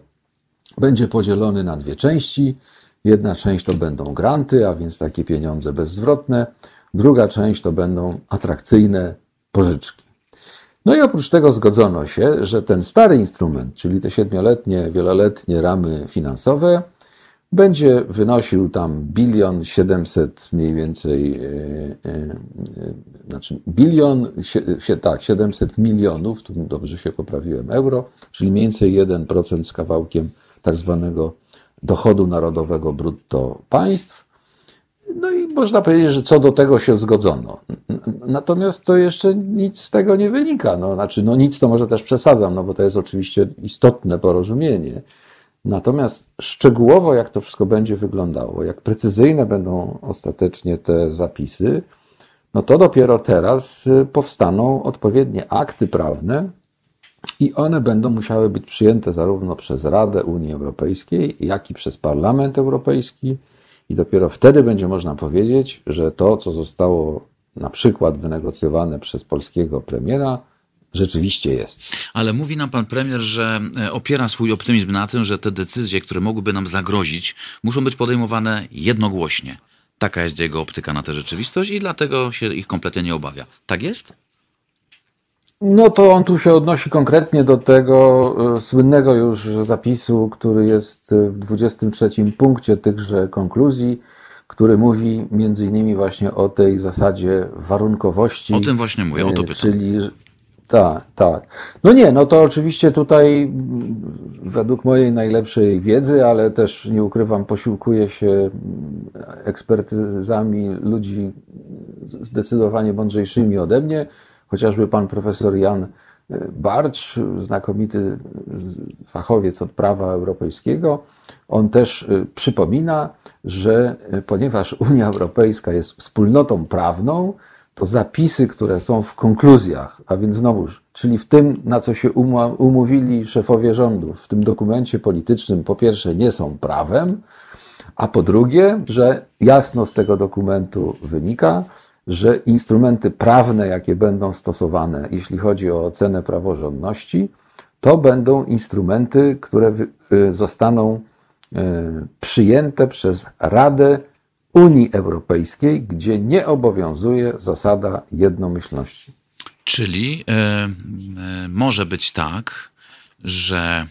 [SPEAKER 5] będzie podzielony na dwie części. Jedna część to będą granty, a więc takie pieniądze bezzwrotne. Druga część to będą atrakcyjne pożyczki. No i oprócz tego zgodzono się, że ten stary instrument, czyli te siedmioletnie, wieloletnie ramy finansowe, będzie wynosił tam bilion 700 mniej więcej, e, e, e, znaczy bilion, tak, 700 milionów, tu dobrze się poprawiłem, euro, czyli mniej więcej 1% z kawałkiem tak zwanego dochodu narodowego brutto państw. No i można powiedzieć, że co do tego się zgodzono. Natomiast to jeszcze nic z tego nie wynika. No, znaczy, no nic to może też przesadzam, no bo to jest oczywiście istotne porozumienie. Natomiast szczegółowo, jak to wszystko będzie wyglądało, jak precyzyjne będą ostatecznie te zapisy, no to dopiero teraz y, powstaną odpowiednie akty prawne i one będą musiały być przyjęte zarówno przez Radę Unii Europejskiej, jak i przez Parlament Europejski. I dopiero wtedy będzie można powiedzieć, że to, co zostało na przykład wynegocjowane przez polskiego premiera, rzeczywiście jest.
[SPEAKER 2] Ale mówi nam pan premier, że e, opiera swój optymizm na tym, że te decyzje, które mogłyby nam zagrozić, muszą być podejmowane jednogłośnie. Taka jest jego optyka na tę rzeczywistość i dlatego się ich kompletnie nie obawia. Tak jest?
[SPEAKER 5] No to on tu się odnosi konkretnie do tego y, słynnego już zapisu, który jest w 23 punkcie tychże konkluzji, który mówi między innymi właśnie o tej zasadzie warunkowości.
[SPEAKER 2] O tym właśnie mówię, o to pytam.
[SPEAKER 5] Czyli tak, tak. No nie, no to oczywiście tutaj mm, według mojej najlepszej wiedzy, ale też nie ukrywam, posiłkuję się mm, ekspertyzami ludzi zdecydowanie mądrzejszymi ode mnie, chociażby pan profesor Jan y, Barcz, znakomity fachowiec od prawa europejskiego. On też y, przypomina, że y, ponieważ Unia Europejska jest wspólnotą prawną, to zapisy, które są w konkluzjach, a więc znowuż, czyli w tym, na co się umówili szefowie rządów w tym dokumencie politycznym, po pierwsze nie są prawem, a po drugie, że jasno z tego dokumentu wynika, że instrumenty prawne, jakie będą stosowane, jeśli chodzi o ocenę praworządności, to będą instrumenty, które y, zostaną y, przyjęte przez Radę Unii Europejskiej, gdzie nie obowiązuje zasada jednomyślności.
[SPEAKER 2] Czyli e, e, może być tak, że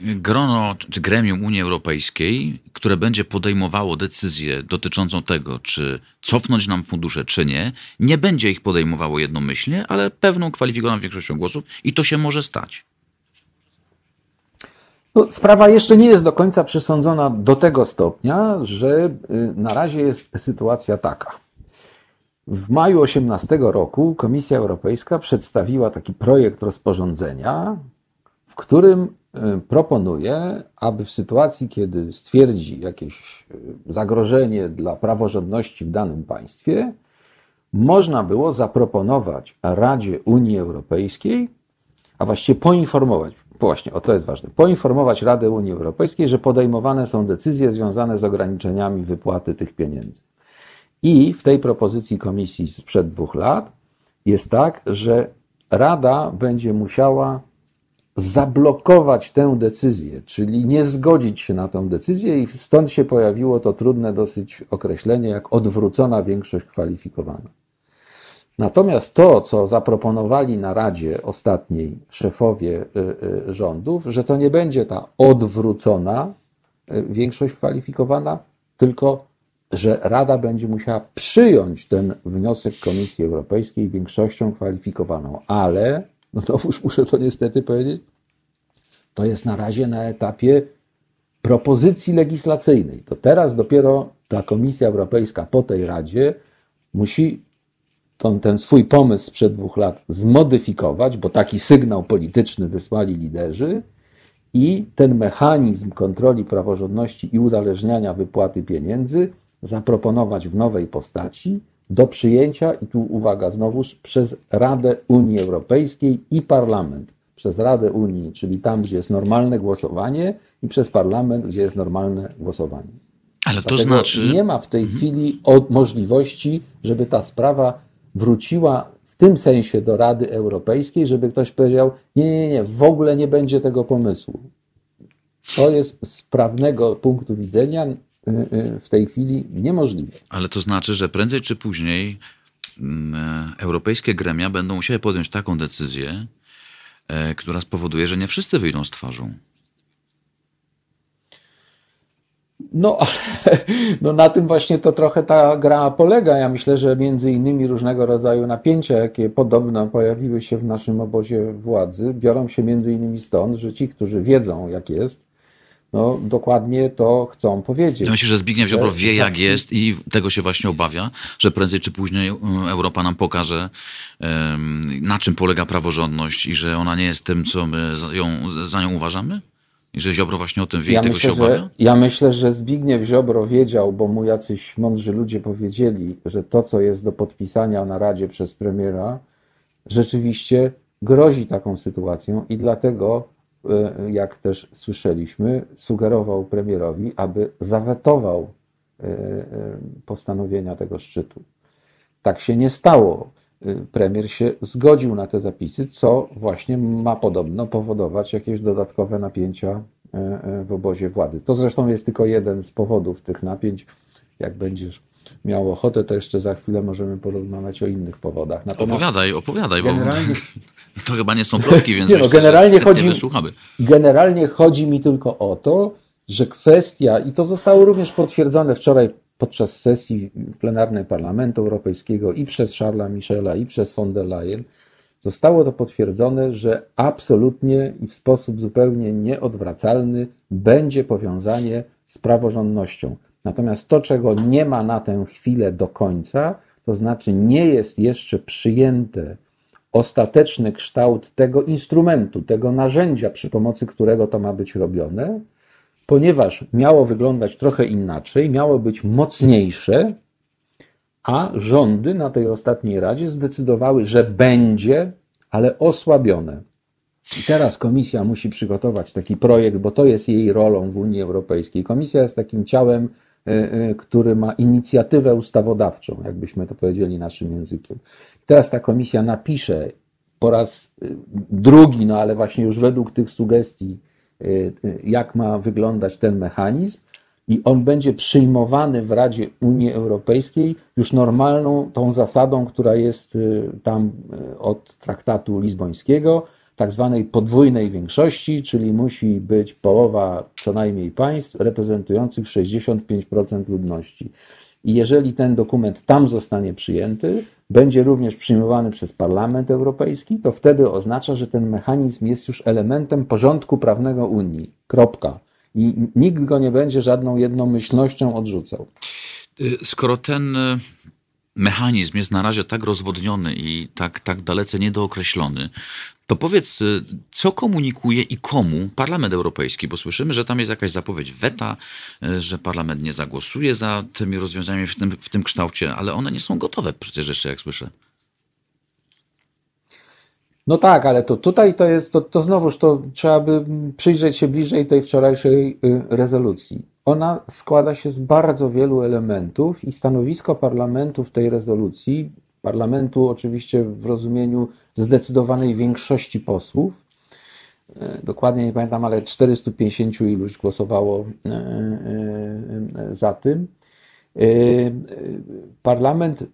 [SPEAKER 2] grono czy gremium Unii Europejskiej, które będzie podejmowało decyzję dotyczącą tego, czy cofnąć nam fundusze, czy nie, nie będzie ich podejmowało jednomyślnie, ale pewną kwalifikowaną większością głosów i to się może stać.
[SPEAKER 5] No, sprawa jeszcze nie jest do końca przesądzona do tego stopnia, że y, na razie jest sytuacja taka. W maju 18 roku Komisja Europejska przedstawiła taki projekt rozporządzenia, w którym y, proponuje, aby w sytuacji, kiedy stwierdzi jakieś y, zagrożenie dla praworządności w danym państwie, można było zaproponować Radzie Unii Europejskiej, a właściwie poinformować, Właśnie, o to jest ważne. Poinformować Radę Unii Europejskiej, że podejmowane są decyzje związane z ograniczeniami wypłaty tych pieniędzy. I w tej propozycji komisji sprzed dwóch lat jest tak, że Rada będzie musiała zablokować tę decyzję, czyli nie zgodzić się na tę decyzję, i stąd się pojawiło to trudne dosyć określenie jak odwrócona większość kwalifikowana. Natomiast to, co zaproponowali na Radzie ostatniej szefowie y, y, rządów, że to nie będzie ta odwrócona y, większość kwalifikowana, tylko że Rada będzie musiała przyjąć ten wniosek Komisji Europejskiej większością kwalifikowaną. Ale, no to już muszę to niestety powiedzieć, to jest na razie na etapie propozycji legislacyjnej. To teraz dopiero ta Komisja Europejska po tej Radzie musi ten, ten swój pomysł sprzed dwóch lat zmodyfikować, bo taki sygnał polityczny wysłali liderzy, i ten mechanizm kontroli praworządności i uzależniania wypłaty pieniędzy zaproponować w nowej postaci do przyjęcia, i tu uwaga znowuż, przez Radę Unii Europejskiej i Parlament. Przez Radę Unii, czyli tam, gdzie jest normalne głosowanie, i przez Parlament, gdzie jest normalne głosowanie.
[SPEAKER 2] Ale to Dlatego znaczy.
[SPEAKER 5] Nie ma w tej mhm. chwili możliwości, żeby ta sprawa wróciła w tym sensie do Rady Europejskiej, żeby ktoś powiedział: Nie, nie, nie, w ogóle nie będzie tego pomysłu. To jest z prawnego punktu widzenia y, y, w tej chwili niemożliwe.
[SPEAKER 2] Ale to znaczy, że prędzej czy później mm, e, europejskie gremia będą musiały podjąć taką decyzję, e, która spowoduje, że nie wszyscy wyjdą z twarzą.
[SPEAKER 5] No, <laughs> no na tym właśnie to trochę ta gra polega. Ja myślę, że między innymi różnego rodzaju napięcia, jakie podobno pojawiły się w naszym obozie władzy, biorą się między innymi stąd, że ci, którzy wiedzą jak jest, no dokładnie to chcą powiedzieć.
[SPEAKER 2] Ja myślę, że Zbigniew Ziobro wie jak jest i tego się właśnie obawia, że prędzej czy później um, Europa nam pokaże, na czym polega praworządność i że ona nie jest tym, co my ją, za nią uważamy? I że Ziobro właśnie o tym wie
[SPEAKER 5] ja
[SPEAKER 2] i tego
[SPEAKER 5] myślę,
[SPEAKER 2] się obawia?
[SPEAKER 5] Że, ja myślę, że Zbigniew Ziobro wiedział, bo mu jacyś mądrzy ludzie powiedzieli, że to, co jest do podpisania na Radzie przez premiera, rzeczywiście grozi taką sytuacją i dlatego, e, jak też słyszeliśmy, sugerował premierowi, aby zawetował e, e, postanowienia tego szczytu. tak się nie stało. Y, Premier się zgodził na te zapisy, co właśnie ma podobno powodować jakieś dodatkowe napięcia e, e, w obozie władzy. To zresztą jest tylko jeden z powodów tych napięć. Jak będziesz miał ochotę, to jeszcze za chwilę możemy porozmawiać o innych powodach. Natomiast
[SPEAKER 2] Opowiadaj, opowiadaj, bo
[SPEAKER 5] generalnie- <laughs>
[SPEAKER 2] to chyba nie są plotki, więc <laughs>
[SPEAKER 5] Nie no, generalnie chodzi-
[SPEAKER 2] wysłuchamy.
[SPEAKER 5] Generalnie chodzi mi tylko o to, że kwestia, i to zostało również potwierdzone wczoraj podczas sesji plenarnej Parlamentu Europejskiego i przez Charlesa Michela, i przez von der Leyen, zostało to potwierdzone, że absolutnie i w sposób zupełnie nieodwracalny będzie powiązanie z praworządnością. Natomiast to, czego nie ma na tę chwilę do końca, to znaczy nie jest jeszcze przyjęte ostateczny kształt tego instrumentu, tego narzędzia, przy pomocy którego to ma być robione, ponieważ miało wyglądać trochę inaczej, miało być mocniejsze, a rządy na tej ostatniej radzie zdecydowały, że będzie, ale osłabione. I teraz komisja musi przygotować taki projekt, bo to jest jej rolą w Unii Europejskiej. Komisja jest takim ciałem, y, y, który ma inicjatywę ustawodawczą, jakbyśmy to powiedzieli naszym językiem. Teraz ta komisja napisze po raz y, drugi, no ale właśnie już według tych sugestii, jak ma wyglądać ten mechanizm, i on będzie przyjmowany w Radzie Unii Europejskiej już normalną tą zasadą, która jest y, tam y, od traktatu lizbońskiego, tak zwanej podwójnej większości, czyli musi być połowa co najmniej państw reprezentujących 65% ludności. I jeżeli ten dokument tam zostanie przyjęty, będzie również przyjmowany przez Parlament Europejski, to wtedy oznacza, że ten mechanizm jest już elementem porządku prawnego Unii. Kropka. I nikt go nie będzie żadną jednomyślnością odrzucał.
[SPEAKER 2] Y, Skoro ten y, mechanizm jest na razie tak rozwodniony i tak, tak dalece niedookreślony, to powiedz, y, co komunikuje i komu Parlament Europejski, bo słyszymy, że tam jest jakaś zapowiedź weta, y, że Parlament nie zagłosuje za tymi rozwiązaniami w tym, w tym kształcie, ale one nie są gotowe przecież jeszcze, jak słyszę.
[SPEAKER 5] No tak, ale to tutaj to jest, to, to znowuż to trzeba by przyjrzeć się bliżej tej wczorajszej y, rezolucji. Ona składa się z bardzo wielu elementów i stanowisko parlamentu w tej rezolucji, parlamentu oczywiście w rozumieniu zdecydowanej większości posłów, y, dokładnie nie pamiętam, ale 450 iluś głosowało y, y, za tym. Parlament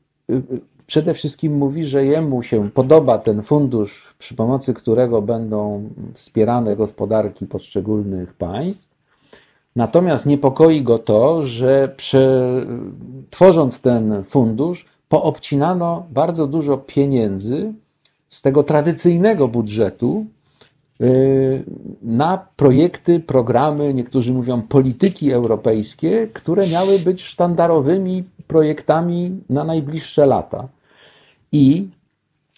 [SPEAKER 5] przede wszystkim mówi, że jemu się podoba ten fundusz, przy pomocy którego będą wspierane gospodarki poszczególnych państw. Natomiast niepokoi go to, że prze, tworząc ten fundusz, poobcinano bardzo dużo pieniędzy z tego tradycyjnego budżetu y, na projekty, programy, niektórzy mówią polityki europejskie, które miały być sztandarowymi projektami na najbliższe lata. I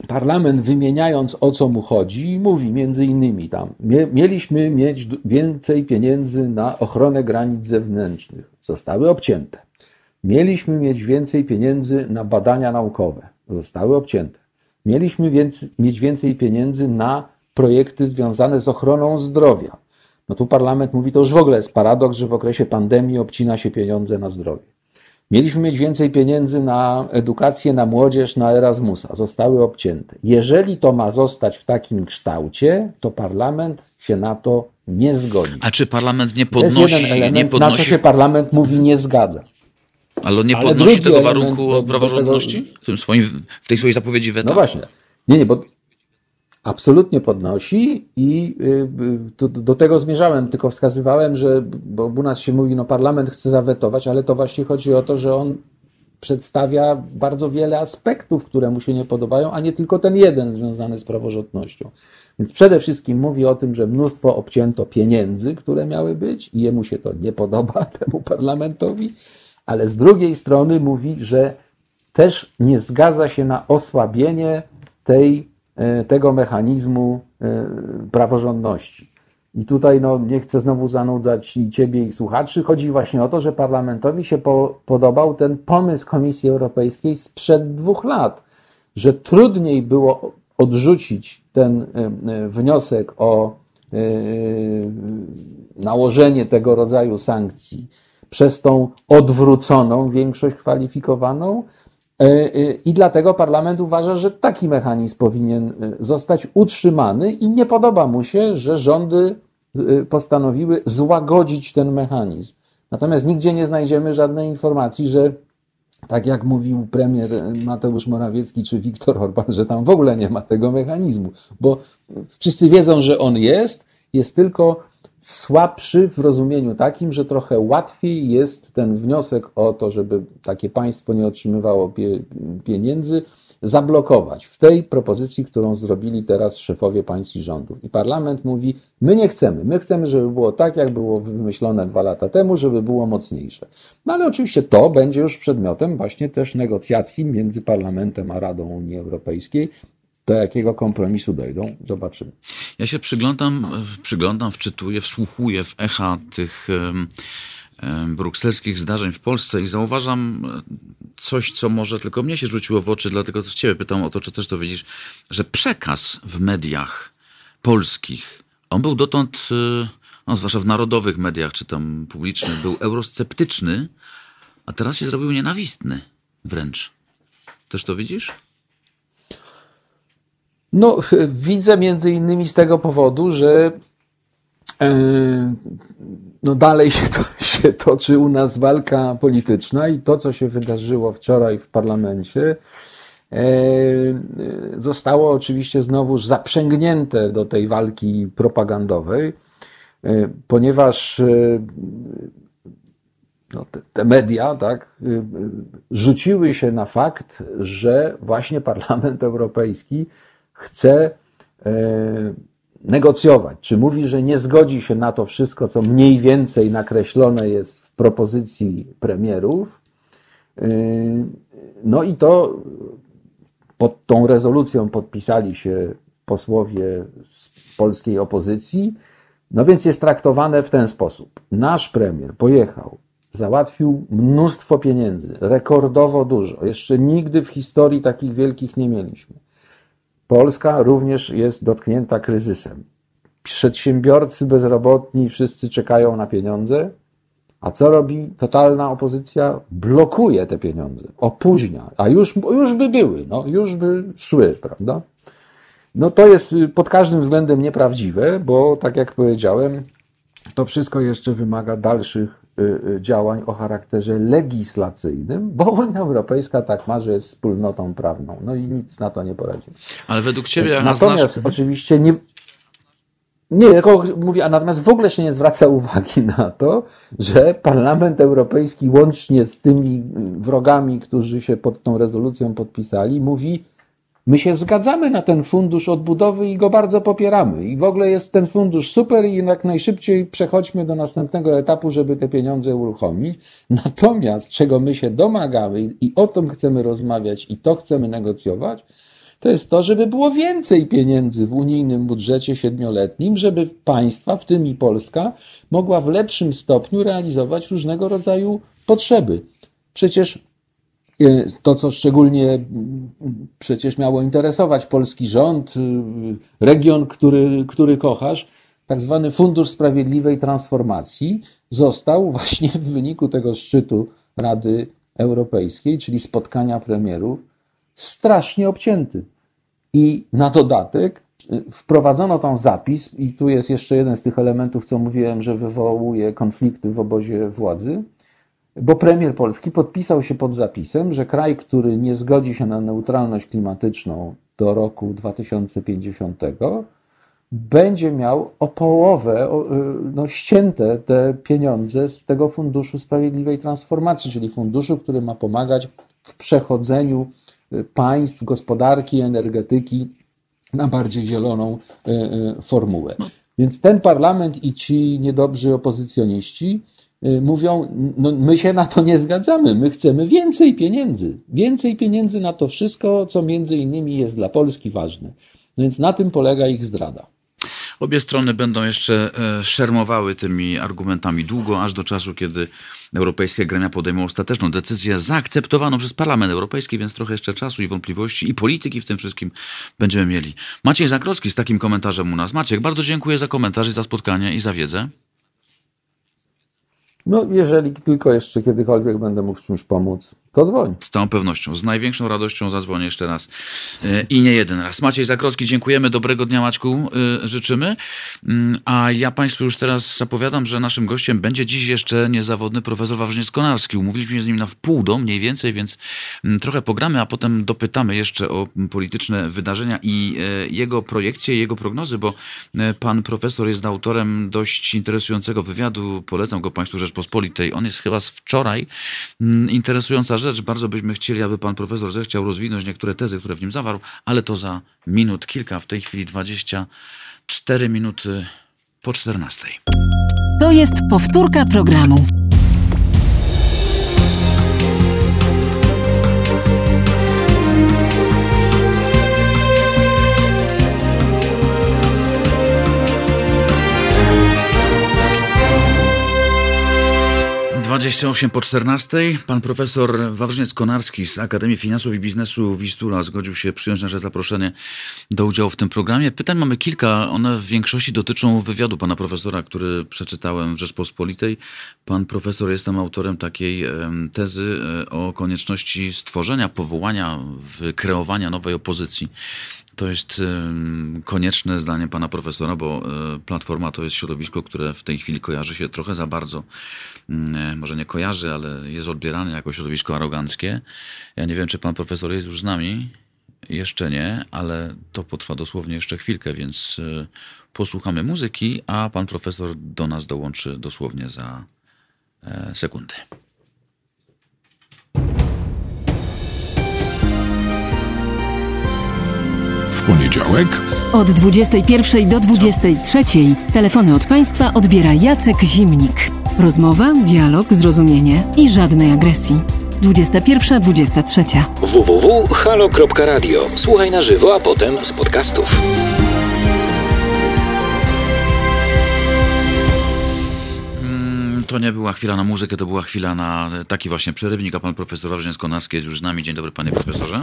[SPEAKER 5] parlament wymieniając o co mu chodzi, mówi między innymi tam, mie- mieliśmy mieć więcej pieniędzy na ochronę granic zewnętrznych, zostały obcięte. Mieliśmy mieć więcej pieniędzy na badania naukowe, zostały obcięte. Mieliśmy mieć więcej pieniędzy na projekty związane z ochroną zdrowia. No tu parlament mówi, to już w ogóle jest paradoks, że w okresie pandemii obcina się pieniądze na zdrowie. Mieliśmy mieć więcej pieniędzy na edukację, na młodzież, na Erasmusa. Zostały obcięte. Jeżeli to ma zostać w takim kształcie, to parlament się na to nie zgodzi.
[SPEAKER 2] A czy parlament nie podnosi,
[SPEAKER 5] element,
[SPEAKER 2] nie
[SPEAKER 5] na co
[SPEAKER 2] podnosi,
[SPEAKER 5] się parlament mówi nie zgadza.
[SPEAKER 2] ale nie
[SPEAKER 5] ale
[SPEAKER 2] podnosi tego warunku
[SPEAKER 5] do- do
[SPEAKER 2] praworządności w, tym swoim, w tej swojej zapowiedzi weta?
[SPEAKER 5] No właśnie. Nie, nie, bo absolutnie podnosi i y, y, do, do tego zmierzałem, tylko wskazywałem, że, bo u nas się mówi, no parlament chce zawetować, ale to właśnie chodzi o to, że on przedstawia bardzo wiele aspektów, które mu się nie podobają, a nie tylko ten jeden związany z praworządnością. Więc przede wszystkim mówi o tym, że mnóstwo obcięto pieniędzy, które miały być i jemu się to nie podoba, <laughs> temu parlamentowi, ale z drugiej strony mówi, że też nie zgadza się na osłabienie tej, tego mechanizmu e, praworządności. I tutaj no, nie chcę znowu zanudzać i ciebie, i słuchaczy. Chodzi właśnie o to, że parlamentowi się po, podobał ten pomysł Komisji Europejskiej sprzed dwóch lat, że trudniej było odrzucić ten e, e, wniosek o e, nałożenie tego rodzaju sankcji przez tą odwróconą większość kwalifikowaną, I dlatego parlament uważa, że taki mechanizm powinien zostać utrzymany i nie podoba mu się, że rządy postanowiły złagodzić ten mechanizm. Natomiast nigdzie nie znajdziemy żadnej informacji, że tak jak mówił premier Mateusz Morawiecki czy Viktor Orban, że tam w ogóle nie ma tego mechanizmu, bo wszyscy wiedzą, że on jest, jest tylko słabszy w rozumieniu takim, że trochę łatwiej jest ten wniosek o to, żeby takie państwo nie otrzymywało pie, pieniędzy, zablokować w tej propozycji, którą zrobili teraz szefowie państw i rządów. I parlament mówi: My nie chcemy, my chcemy, żeby było tak, jak było wymyślone dwa lata temu, żeby było mocniejsze. No ale oczywiście to będzie już przedmiotem właśnie też negocjacji między parlamentem a Radą Unii Europejskiej. Do jakiego kompromisu dojdą, zobaczymy.
[SPEAKER 2] Ja się przyglądam, przyglądam, wczytuję, wsłuchuję w echa tych brukselskich zdarzeń w Polsce i zauważam coś, co może tylko mnie się rzuciło w oczy, dlatego też ciebie pytam o to, czy też to widzisz, że przekaz w mediach polskich, on był dotąd, no, zwłaszcza w narodowych mediach, czy tam publicznych, był eurosceptyczny, a teraz się zrobił nienawistny wręcz. Też to widzisz?
[SPEAKER 5] No, widzę między innymi z tego powodu, że no dalej się, to, <laughs> się toczy u nas walka polityczna i to, co się wydarzyło wczoraj w parlamencie, zostało oczywiście znowuż zaprzęgnięte do tej walki propagandowej, ponieważ no, te, te, media tak, rzuciły się na fakt, że właśnie Parlament Europejski chce negocjować, czy mówi, że nie zgodzi się na to wszystko, co mniej więcej nakreślone jest w propozycji premierów. Yy, no i to pod tą rezolucją podpisali się posłowie z polskiej opozycji. No więc jest traktowane w ten sposób. Nasz premier pojechał, załatwił mnóstwo pieniędzy, rekordowo dużo. Jeszcze nigdy w historii takich wielkich nie mieliśmy. Polska również jest dotknięta kryzysem. Przedsiębiorcy, bezrobotni, wszyscy czekają na pieniądze. A co robi totalna opozycja? Blokuje te pieniądze, opóźnia, a już, już by były, no, już by szły, prawda? No to jest pod każdym względem nieprawdziwe, bo tak jak powiedziałem, to wszystko jeszcze wymaga dalszych Y, y, działań o charakterze legislacyjnym, bo Unia Europejska tak ma, że jest wspólnotą prawną. No i nic na to nie poradzi.
[SPEAKER 2] Ale według Ciebie...
[SPEAKER 5] Natomiast znasz... oczywiście nie... Nie, tylko mówię, a natomiast w ogóle się nie zwraca uwagi na to, że Parlament Europejski łącznie z tymi wrogami, którzy się pod tą rezolucją podpisali, mówi, My się zgadzamy na ten fundusz odbudowy i go bardzo popieramy. I w ogóle jest ten fundusz super i jak najszybciej przechodźmy do następnego etapu, żeby te pieniądze uruchomić. Natomiast czego my się domagamy i o tym chcemy rozmawiać i to chcemy negocjować, to jest to, żeby było więcej pieniędzy w unijnym budżecie siedmioletnim, żeby państwa, w tym i Polska, mogła w lepszym stopniu realizować różnego rodzaju potrzeby. Przecież to, co szczególnie mm, przecież miało interesować polski rząd, y, region, który, który kochasz, tak zwany Fundusz Sprawiedliwej Transformacji, został właśnie w wyniku tego szczytu Rady Europejskiej, czyli spotkania premierów, strasznie obcięty. I na dodatek y, wprowadzono tam zapis, i tu jest jeszcze jeden z tych elementów, co mówiłem, że wywołuje konflikty w obozie władzy bo premier Polski podpisał się pod zapisem, że kraj, który nie zgodzi się na neutralność klimatyczną do roku 2050, będzie miał o połowę y, no, ścięte te pieniądze z tego Funduszu Sprawiedliwej Transformacji, czyli funduszu, który ma pomagać w przechodzeniu y, państw, gospodarki, energetyki na bardziej zieloną y, formułę. Więc ten parlament i ci niedobrzy opozycjoniści mówią, no my się na to nie zgadzamy, my chcemy więcej pieniędzy, więcej pieniędzy na to wszystko, co między innymi jest dla Polski ważne. No więc na tym polega ich zdrada.
[SPEAKER 2] Obie strony będą jeszcze e, szermowały tymi argumentami długo, aż do czasu, kiedy europejskie gremia podejmą ostateczną decyzję zaakceptowaną przez Parlament Europejski, więc trochę jeszcze czasu i wątpliwości i polityki w tym wszystkim będziemy mieli. Maciej Zakrocki z takim komentarzem u nas. Maciek, bardzo dziękuję za komentarz i za spotkanie i za wiedzę.
[SPEAKER 5] No, jeżeli tylko jeszcze kiedykolwiek będę mógł czymś pomóc, to dzwoń.
[SPEAKER 2] Z całą pewnością, z największą radością zadzwonię jeszcze raz e, i nie jeden raz. Maciej Zakrocki, dziękujemy, dobrego dnia Maćku e, życzymy. Mm, A ja Państwu już teraz zapowiadam, że naszym gościem będzie dziś jeszcze niezawodny profesor Wawrzyniec Konarski. Umówiliśmy się z nim na wpół do mniej więcej, więc mm, trochę pogramy, a potem dopytamy jeszcze o polityczne wydarzenia i e, jego projekcje, jego prognozy, bo pan profesor jest autorem dość interesującego wywiadu. Polecam go Państwu Rzeczpospolitej. On jest chyba z wczoraj. Mm, Interesująca rzecz. Bardzo byśmy chcieli, aby pan profesor zechciał rozwinąć niektóre tezy, które w nim zawarł, ale to za minut kilka. W tej chwili 24 minuty po 14.
[SPEAKER 1] To jest powtórka programu.
[SPEAKER 2] Dwadzieścia osiem po 14. Pan profesor Wawrzyniec Konarski z Akademii Finansów i Biznesu Wistula zgodził się przyjąć nasze zaproszenie do udziału w tym programie. Pytań mamy kilka. One w większości dotyczą wywiadu pana profesora, który przeczytałem w Rzeczpospolitej. Pan profesor jest tam autorem takiej tezy e, o konieczności stworzenia, powołania, wykreowania nowej opozycji. To jest konieczne zdanie pana profesora, bo e, Platforma to jest środowisko, które w tej chwili kojarzy się trochę za bardzo, e, może nie kojarzy, ale jest odbierane jako środowisko aroganckie. Ja nie wiem, czy pan profesor jest już z nami. Jeszcze nie, ale to potrwa dosłownie jeszcze chwilkę, więc e, posłuchamy muzyki, a pan profesor do nas dołączy dosłownie za sekundę.
[SPEAKER 6] Poniedziałek
[SPEAKER 1] Od 21 do 23 telefony od Państwa odbiera Jacek Zimnik. Rozmowa, dialog, zrozumienie i żadnej agresji. 21-23.
[SPEAKER 7] www.halo.radio. Słuchaj na żywo, a potem z podcastów.
[SPEAKER 2] Mm, To nie była chwila na muzykę, to była chwila na taki właśnie przerywnik, a pan profesor Wawrzyniec Konarski jest już z nami. Dzień dobry panie profesorze.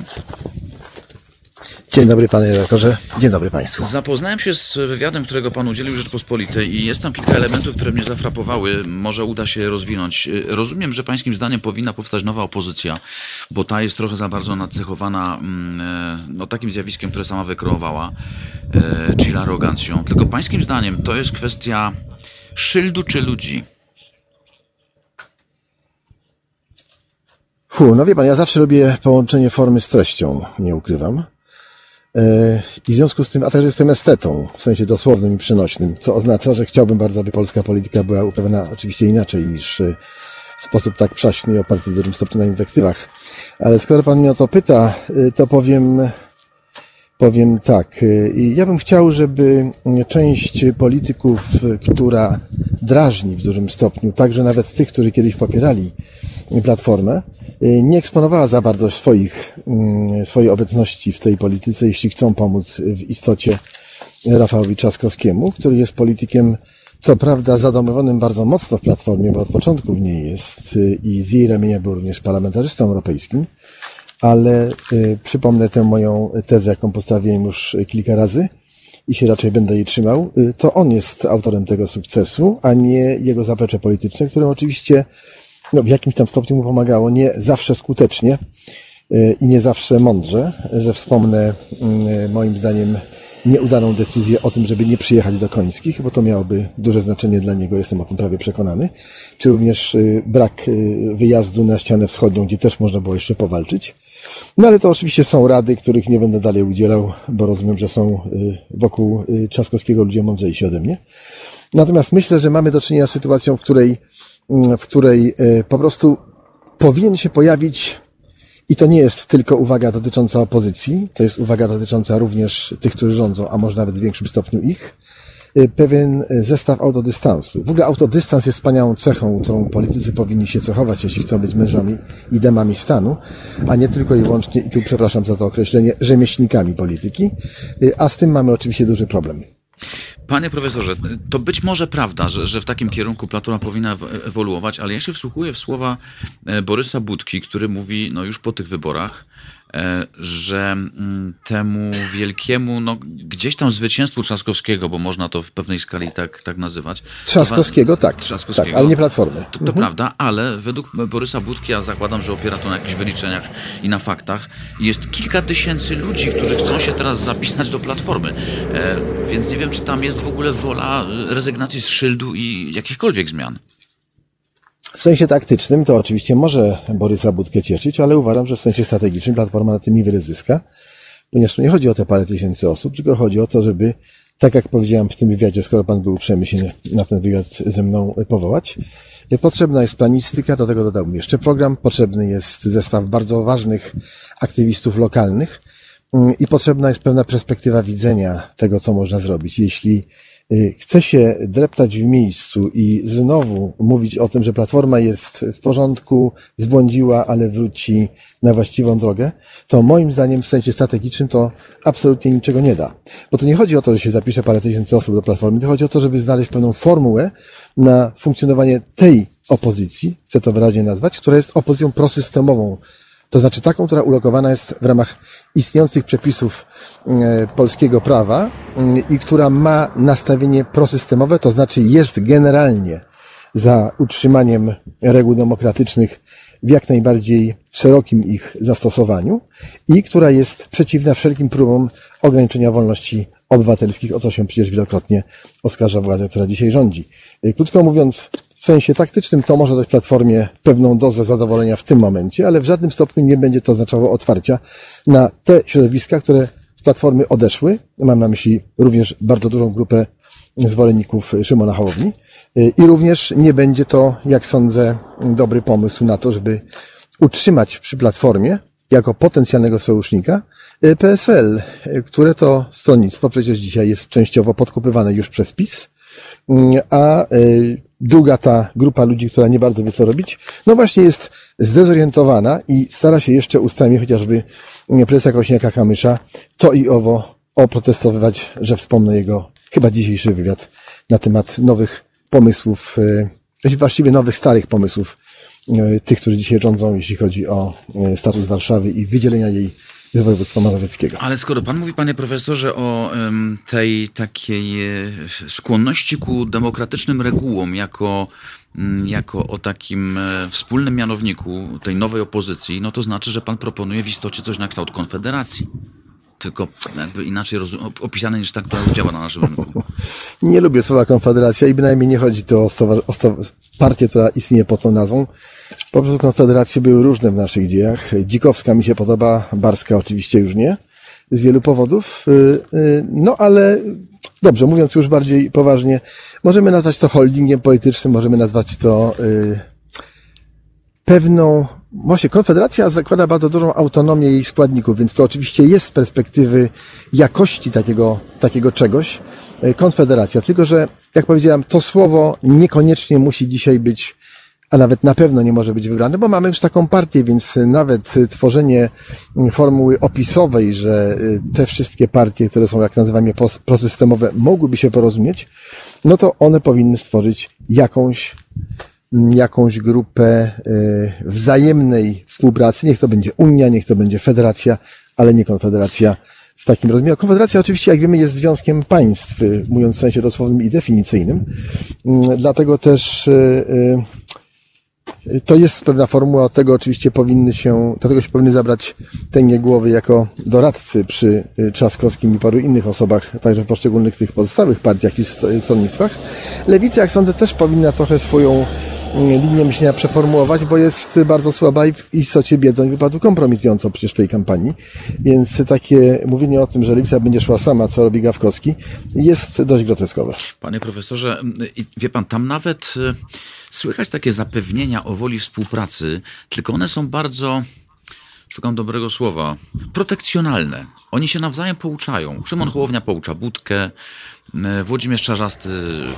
[SPEAKER 8] Dzień dobry panie redaktorze, dzień dobry państwu.
[SPEAKER 2] Zapoznałem się z wywiadem, którego pan udzielił Rzeczpospolitej i jest tam kilka elementów, które mnie zafrapowały. Może uda się rozwinąć. Rozumiem, że pańskim zdaniem powinna powstać nowa opozycja, bo ta jest trochę za bardzo nacechowana mm, e, no, takim zjawiskiem, które sama wykreowała, e, czyli arogancją. Tylko pańskim zdaniem to jest kwestia szyldu czy ludzi?
[SPEAKER 8] Fu, no wie pan, ja zawsze lubię połączenie formy z treścią, nie ukrywam. E, I w związku z tym, a także jestem estetą, w sensie dosłownym i przenośnym, co oznacza, że chciałbym bardzo, aby polska polityka była uprawiana oczywiście inaczej niż e, w sposób tak przaśny i oparty w dużym stopniu na inwektywach. Ale skoro pan mnie o to pyta, e, to powiem, powiem tak. Ja bym chciał, żeby część polityków, która drażni w dużym stopniu, także nawet tych, którzy kiedyś popierali Platformę, nie eksponowała za bardzo swoich, mm, swojej obecności w tej polityce, jeśli chcą pomóc w istocie Rafałowi Trzaskowskiemu, który jest politykiem, co prawda zadomowanym bardzo mocno w Platformie, bo od początku w niej jest y, i z jej ramienia był również parlamentarzystą europejskim, ale y, przypomnę tę moją tezę, jaką postawiłem już kilka razy i się raczej będę jej trzymał, y, to on jest autorem tego sukcesu, a nie jego zaplecze polityczne, które oczywiście no, w jakimś tam stopniu mu pomagało, nie zawsze skutecznie y, i nie zawsze mądrze, że wspomnę y, moim zdaniem nieudaną decyzję o tym, żeby nie przyjechać do Końskich, bo to miałoby duże znaczenie dla niego, jestem o tym prawie przekonany, czy również y, brak y, wyjazdu na ścianę wschodnią, gdzie też można było jeszcze powalczyć. No ale to oczywiście są rady, których nie będę dalej udzielał, bo rozumiem, że są wokół Trzaskowskiego ludzie mądrzejsi ode mnie. Natomiast myślę, że mamy do czynienia z sytuacją, w której mm, w której e, po prostu powinien się pojawić, i to nie jest tylko uwaga dotycząca opozycji, to jest uwaga dotycząca również tych, którzy rządzą, a może nawet w większym stopniu ich, e, pewien e, zestaw autodystansu. W ogóle autodystans jest wspaniałą cechą, którą politycy powinni się cechować, jeśli chcą być mężami i demami stanu, a nie tylko i wyłącznie, i tu przepraszam za to określenie, rzemieślnikami polityki, a z tym mamy oczywiście duży problem.
[SPEAKER 2] Panie profesorze, to być może prawda, że, że w takim kierunku Platforma powinna ew- ewoluować, ale ja się wsłuchuję w słowa e, Borysa Budki, który mówi, no już po tych wyborach, że mm, temu wielkiemu, no gdzieś tam zwycięstwu Trzaskowskiego, bo można to w pewnej skali tak, tak nazywać.
[SPEAKER 8] Trzaskowskiego tak,
[SPEAKER 2] Trzaskowskiego.
[SPEAKER 8] tak, ale nie Platformy.
[SPEAKER 2] To, to prawda, ale według Borysa Budki, ja zakładam, że opiera to na jakichś wyliczeniach i na faktach, jest kilka tysięcy ludzi, którzy chcą się teraz zapisać do Platformy. E, więc nie wiem, czy tam jest w ogóle wola rezygnacji z szyldu i jakichkolwiek zmian.
[SPEAKER 8] W sensie taktycznym to oczywiście może Borysa Budkę cieszyć, ale uważam, że w sensie strategicznym Platforma na tym niewiele zyska, ponieważ tu nie chodzi o te parę tysięcy osób, tylko chodzi o to, żeby, tak jak powiedziałem w tym wywiadzie, skoro pan był uprzejmy się na ten wywiad ze mną powołać, potrzebna jest planistyka, do tego dodałbym jeszcze program, potrzebny jest zestaw bardzo ważnych aktywistów lokalnych mm, i potrzebna jest pewna perspektywa widzenia tego, co można zrobić. Jeśli chce się dreptać w miejscu i znowu mówić o tym, że Platforma jest w porządku, zbłądziła, ale wróci na właściwą drogę, to moim zdaniem w sensie strategicznym to absolutnie niczego nie da. Bo to nie chodzi o to, że się zapisze parę tysięcy osób do Platformy, to chodzi o to, żeby znaleźć pewną formułę na funkcjonowanie tej opozycji, chcę to wyraźnie nazwać, która jest opozycją prosystemową, to znaczy taką, która ulokowana jest w ramach istniejących przepisów e, polskiego prawa i która ma nastawienie prosystemowe, to znaczy jest generalnie za utrzymaniem reguł demokratycznych w jak najbardziej szerokim ich zastosowaniu i która jest przeciwna wszelkim próbom ograniczenia wolności obywatelskich, o co się przecież wielokrotnie oskarża władza, która dzisiaj rządzi. Krótko mówiąc, w sensie taktycznym to może dać Platformie pewną dozę zadowolenia w tym momencie, ale w żadnym stopniu nie będzie to oznaczało otwarcia na te środowiska, które z Platformy odeszły. Mam na myśli również bardzo dużą grupę zwolenników Szymona Hołowni. I również nie będzie to, jak sądzę, dobry pomysł na to, żeby utrzymać przy Platformie jako potencjalnego sojusznika PSL, które to stronnictwo przecież dzisiaj jest częściowo podkupywane już przez PiS, a druga ta grupa ludzi, która nie bardzo wie co robić, no właśnie jest zdezorientowana i stara się jeszcze ustami chociażby prezesa Kośniaka-Kamysza to i owo oprotestowywać, że wspomnę jego chyba dzisiejszy wywiad na temat nowych pomysłów, e, właściwie nowych, starych pomysłów e, tych, którzy dzisiaj rządzą, jeśli chodzi o e, status Warszawy i wydzielenia jej z województwa mazowieckiego.
[SPEAKER 2] Ale skoro pan mówi, panie profesorze, o tej takiej e, skłonności ku demokratycznym regułom jako, um, jako o takim e, wspólnym mianowniku tej nowej opozycji, no to znaczy, że pan proponuje w istocie coś na kształt konfederacji tylko jakby inaczej opisane niż ta, która działa na naszym rynku.
[SPEAKER 8] Nie lubię słowa konfederacja i bynajmniej nie chodzi tu o, o partię, która istnieje pod tą nazwą. Po prostu konfederacje były różne w naszych dziejach. Dzikowska mi się podoba, Barska oczywiście już nie, z wielu powodów. Y, y, no ale dobrze, mówiąc już bardziej poważnie, możemy nazwać to holdingiem politycznym, możemy nazwać to y, pewną Właśnie, Konfederacja zakłada bardzo dużą autonomię jej składników, więc to oczywiście jest z perspektywy jakości takiego, takiego czegoś Konfederacja. Tylko, że, jak powiedziałem, to słowo niekoniecznie musi dzisiaj być a nawet na pewno nie może być wybrany, bo mamy już taką partię, więc nawet tworzenie formuły opisowej, że te wszystkie partie, które są, jak nazywamy, prosystemowe, mogłyby się porozumieć, no to one powinny stworzyć jakąś jakąś grupę e, wzajemnej współpracy. Niech to będzie Unia, niech to będzie Federacja, ale nie Konfederacja w takim rozumieniu. Konfederacja oczywiście, jak wiemy, jest związkiem państw, mówiąc w sensie dosłownym i definicyjnym. Mm, dlatego też to jest pewna formuła, tego oczywiście powinny się, do tego się powinny zabrać tęgie głowy jako doradcy przy y, Trzaskowskim i paru innych osobach, także w poszczególnych tych pozostałych partiach i stronnictwach. Lewica, jak sądzę, też powinna trochę swoją linię myślenia przeformułować, bo jest bardzo słaba i w istocie biedną i wypadł kompromitująco przecież w tej kampanii. Więc takie mówienie o tym, że Lewica będzie szła sama, co robi Gawkowski, jest dość groteskowe.
[SPEAKER 2] Panie profesorze, wie pan, tam nawet y, Słychać takie zapewnienia o woli współpracy, tylko one są bardzo szukam dobrego słowa, protekcjonalne. Oni się nawzajem pouczają. Szymon Hołownia poucza Budkę, e, Włodzimierz Czarzasty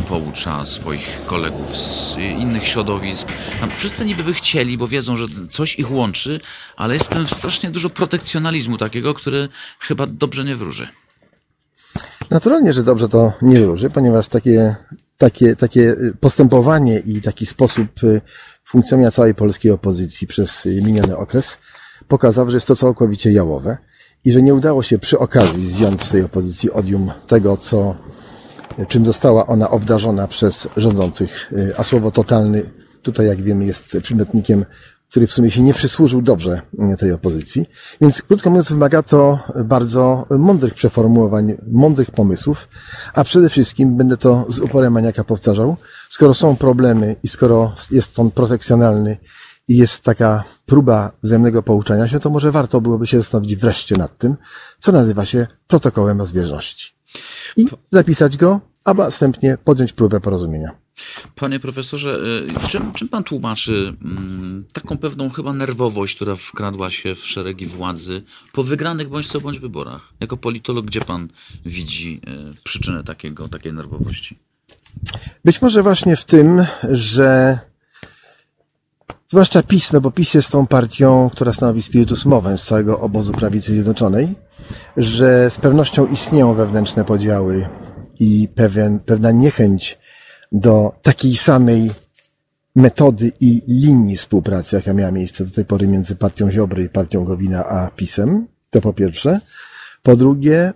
[SPEAKER 2] poucza swoich kolegów z innych środowisk. Tam wszyscy niby by chcieli, bo wiedzą, że coś ich łączy, ale jest tam strasznie dużo protekcjonalizmu takiego, który chyba dobrze nie wróży.
[SPEAKER 8] Naturalnie, że dobrze to nie wróży, ponieważ takie takie, takie y, postępowanie i taki sposób y, funkcjonowania całej polskiej opozycji przez miniony okres pokazały, że jest to całkowicie jałowe i że nie udało się przy okazji zdjąć z tej opozycji odium tego, co, czym została ona obdarzona przez rządzących, a słowo totalny tutaj, jak wiemy, jest przymiotnikiem, który w sumie się nie przysłużył dobrze tej opozycji. Więc krótko mówiąc, wymaga to bardzo mądrych przeformułowań, mądrych pomysłów, a przede wszystkim będę to z uporem maniaka powtarzał, skoro są problemy i skoro jest on protekcjonalny i jest taka próba wzajemnego pouczania się, to może warto byłoby się zastanowić wreszcie nad tym, co nazywa się protokołem rozbieżności. I zapisać go, a następnie podjąć próbę porozumienia.
[SPEAKER 2] Panie profesorze, y, czym, czym pan tłumaczy mm, taką pewną chyba nerwowość, która wkradła się w szeregi władzy po wygranych bądź co bądź wyborach? Jako politolog, gdzie pan widzi y, przyczynę takiego, takiej nerwowości?
[SPEAKER 8] Być może właśnie w tym, że zwłaszcza PiS, no bo PiS jest tą partią, która stanowi spiritus movens z całego obozu prawicy zjednoczonej, że z pewnością istnieją wewnętrzne podziały i pewien, pewna niechęć do takiej samej metody i linii współpracy, jaka miała miejsce do tej pory między partią Ziobry i partią Gowina a PiSem. To po pierwsze. Po drugie,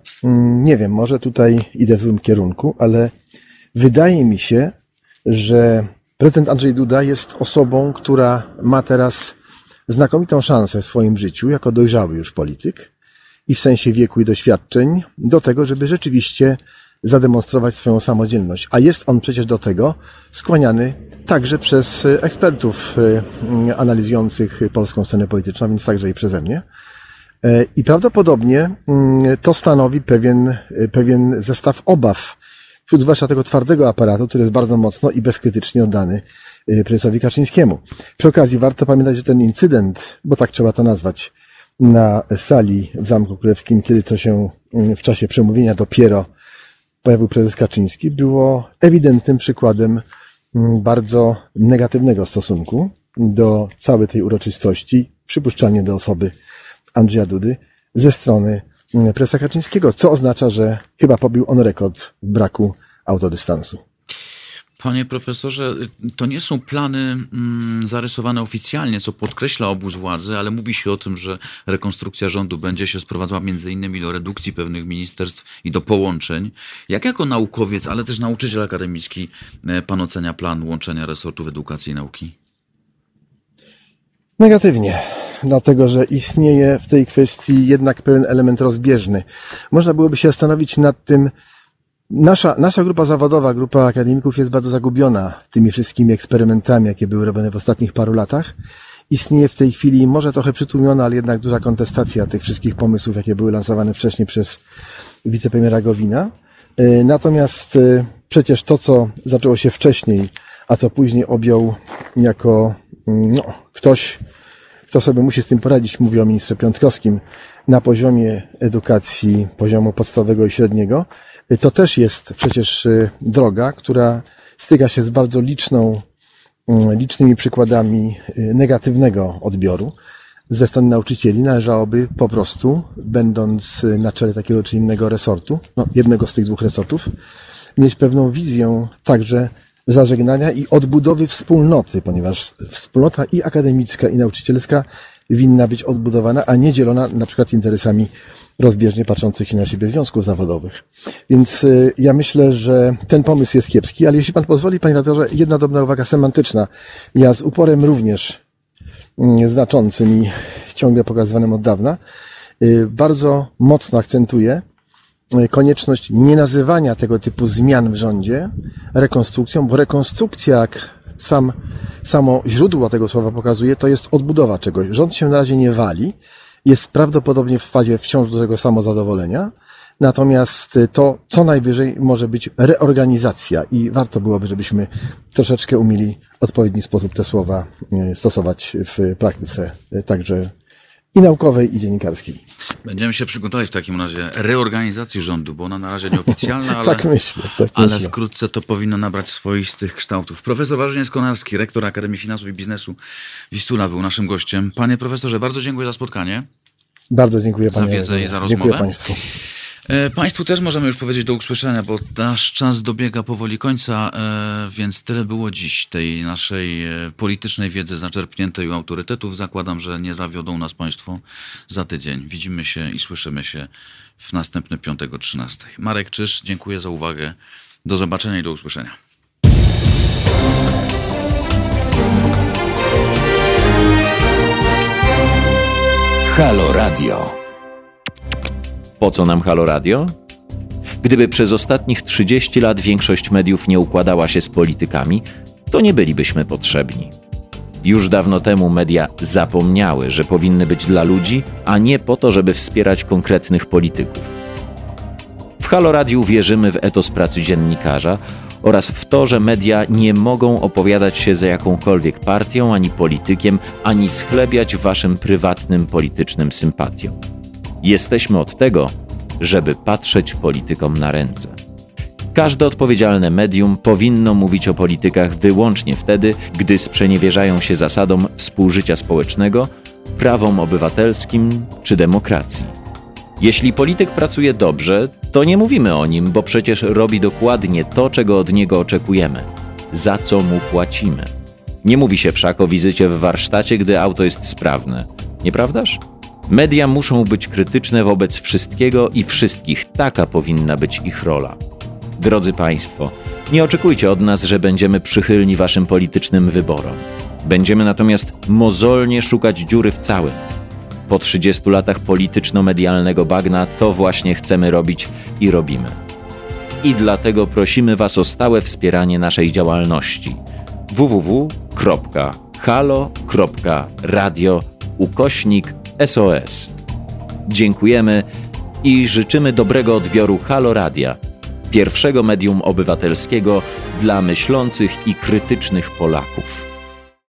[SPEAKER 8] nie wiem, może tutaj idę w złym kierunku, ale wydaje mi się, że prezydent Andrzej Duda jest osobą, która ma teraz znakomitą szansę w swoim życiu, jako dojrzały już polityk i w sensie wieku i doświadczeń, do tego, żeby rzeczywiście zademonstrować swoją samodzielność. A jest on przecież do tego skłaniany także przez ekspertów analizujących polską scenę polityczną, więc także i przeze mnie. I prawdopodobnie to stanowi pewien, pewien zestaw obaw wśród zwłaszcza tego twardego aparatu, który jest bardzo mocno i bezkrytycznie oddany prezesowi Kaczyńskiemu. Przy okazji warto pamiętać, że ten incydent, bo tak trzeba to nazwać, na sali w Zamku Królewskim, kiedy to się w czasie przemówienia dopiero pojawił prezes Kaczyński, było ewidentnym przykładem bardzo negatywnego stosunku do całej tej uroczystości, przypuszczalnie do osoby Andrzeja Dudy ze strony prezesa Kaczyńskiego, co oznacza, że chyba pobił on rekord w braku autodystansu.
[SPEAKER 2] Panie profesorze, to nie są plany mm, zarysowane oficjalnie, co podkreśla obóz władzy, ale mówi się o tym, że rekonstrukcja rządu będzie się sprowadzała między innymi do redukcji pewnych ministerstw i do połączeń. Jak jako naukowiec, ale też nauczyciel akademicki, pan ocenia plan łączenia resortów edukacji i nauki?
[SPEAKER 8] Negatywnie, dlatego że istnieje w tej kwestii jednak pewien element rozbieżny. Można byłoby się zastanowić nad tym, Nasza, nasza grupa zawodowa, grupa akademików jest bardzo zagubiona tymi wszystkimi eksperymentami, jakie były robione w ostatnich paru latach. Istnieje w tej chwili może trochę przytłumiona, ale jednak duża kontestacja tych wszystkich pomysłów, jakie były lansowane wcześniej przez wicepremiera Gowina. Natomiast przecież to, co zaczęło się wcześniej, a co później objął jako no, ktoś, kto sobie musi z tym poradzić, mówię o ministrze Piątkowskim, na poziomie edukacji, poziomu podstawowego i średniego, to też jest przecież droga, która styka się z bardzo liczną, licznymi przykładami negatywnego odbioru ze strony nauczycieli. Należałoby po prostu, będąc na czele takiego czy innego resortu, no jednego z tych dwóch resortów, mieć pewną wizję także zażegnania i odbudowy wspólnoty, ponieważ wspólnota i akademicka, i nauczycielska winna być odbudowana, a nie dzielona na przykład interesami rozbieżnie patrzących na siebie związków zawodowych. Więc ja myślę, że ten pomysł jest kiepski, ale jeśli pan pozwoli, panie redaktorze, jedna drobna uwaga semantyczna. Ja z uporem również znaczącym i ciągle pokazywanym od dawna, bardzo mocno akcentuję konieczność nie nazywania tego typu zmian w rządzie rekonstrukcją, bo rekonstrukcja, jak sam, samo źródło tego słowa pokazuje, to jest odbudowa czegoś. Rząd się na razie nie wali, jest prawdopodobnie w fazie wciąż dużego samozadowolenia, natomiast to co najwyżej może być reorganizacja i warto byłoby, żebyśmy troszeczkę umieli w odpowiedni sposób te słowa stosować w praktyce, także i naukowej, i dziennikarskiej.
[SPEAKER 2] Będziemy się przygotować w takim razie reorganizacji rządu, bo ona na razie nieoficjalna, <laughs> ale,
[SPEAKER 8] tak myślę, tak
[SPEAKER 2] ale
[SPEAKER 8] myślę.
[SPEAKER 2] wkrótce to powinno nabrać swoistych kształtów. Profesor Warzenie Skonarski, rektor Akademii Finansów i Biznesu Wistula był naszym gościem. Panie profesorze, bardzo dziękuję za spotkanie.
[SPEAKER 8] Bardzo dziękuję
[SPEAKER 2] za
[SPEAKER 8] panie.
[SPEAKER 2] wiedzę i za rozmowę.
[SPEAKER 8] Dziękuję państwu.
[SPEAKER 2] E, Państwu też możemy już powiedzieć do usłyszenia, bo nasz czas dobiega powoli końca, e, więc tyle było dziś tej naszej e, politycznej wiedzy zaczerpniętej u autorytetów. Zakładam, że nie zawiodą nas Państwo za tydzień. Widzimy się i słyszymy się w następny piątek o 13. Marek Czyż, dziękuję za uwagę. Do zobaczenia i do usłyszenia.
[SPEAKER 3] Halo Radio.
[SPEAKER 9] Po co nam Halo Radio? Gdyby przez ostatnich 30 lat większość mediów nie układała się z politykami, to nie bylibyśmy potrzebni. Już dawno temu media zapomniały, że powinny być dla ludzi, a nie po to, żeby wspierać konkretnych polityków. W Halo Radiu wierzymy w etos pracy dziennikarza oraz w to, że media nie mogą opowiadać się za jakąkolwiek partią ani politykiem, ani schlebiać waszym prywatnym politycznym sympatiom. Jesteśmy od tego, żeby patrzeć politykom na ręce. Każde odpowiedzialne medium powinno mówić o politykach wyłącznie wtedy, gdy sprzeniewierzają się zasadom współżycia społecznego, prawom obywatelskim czy demokracji. Jeśli polityk pracuje dobrze, to nie mówimy o nim, bo przecież robi dokładnie to, czego od niego oczekujemy, za co mu płacimy. Nie mówi się wszak o wizycie w warsztacie, gdy auto jest sprawne, nieprawdaż? Media muszą być krytyczne wobec wszystkiego i wszystkich, taka powinna być ich rola. Drodzy Państwo, nie oczekujcie od nas, że będziemy przychylni Waszym politycznym wyborom. Będziemy natomiast mozolnie szukać dziury w całym. Po 30 latach polityczno-medialnego bagna to właśnie chcemy robić i robimy. I dlatego prosimy Was o stałe wspieranie naszej działalności www.halo.radio ukośnik SOS. Dziękujemy i życzymy dobrego odbioru Halo Radia, pierwszego medium obywatelskiego dla myślących i krytycznych Polaków.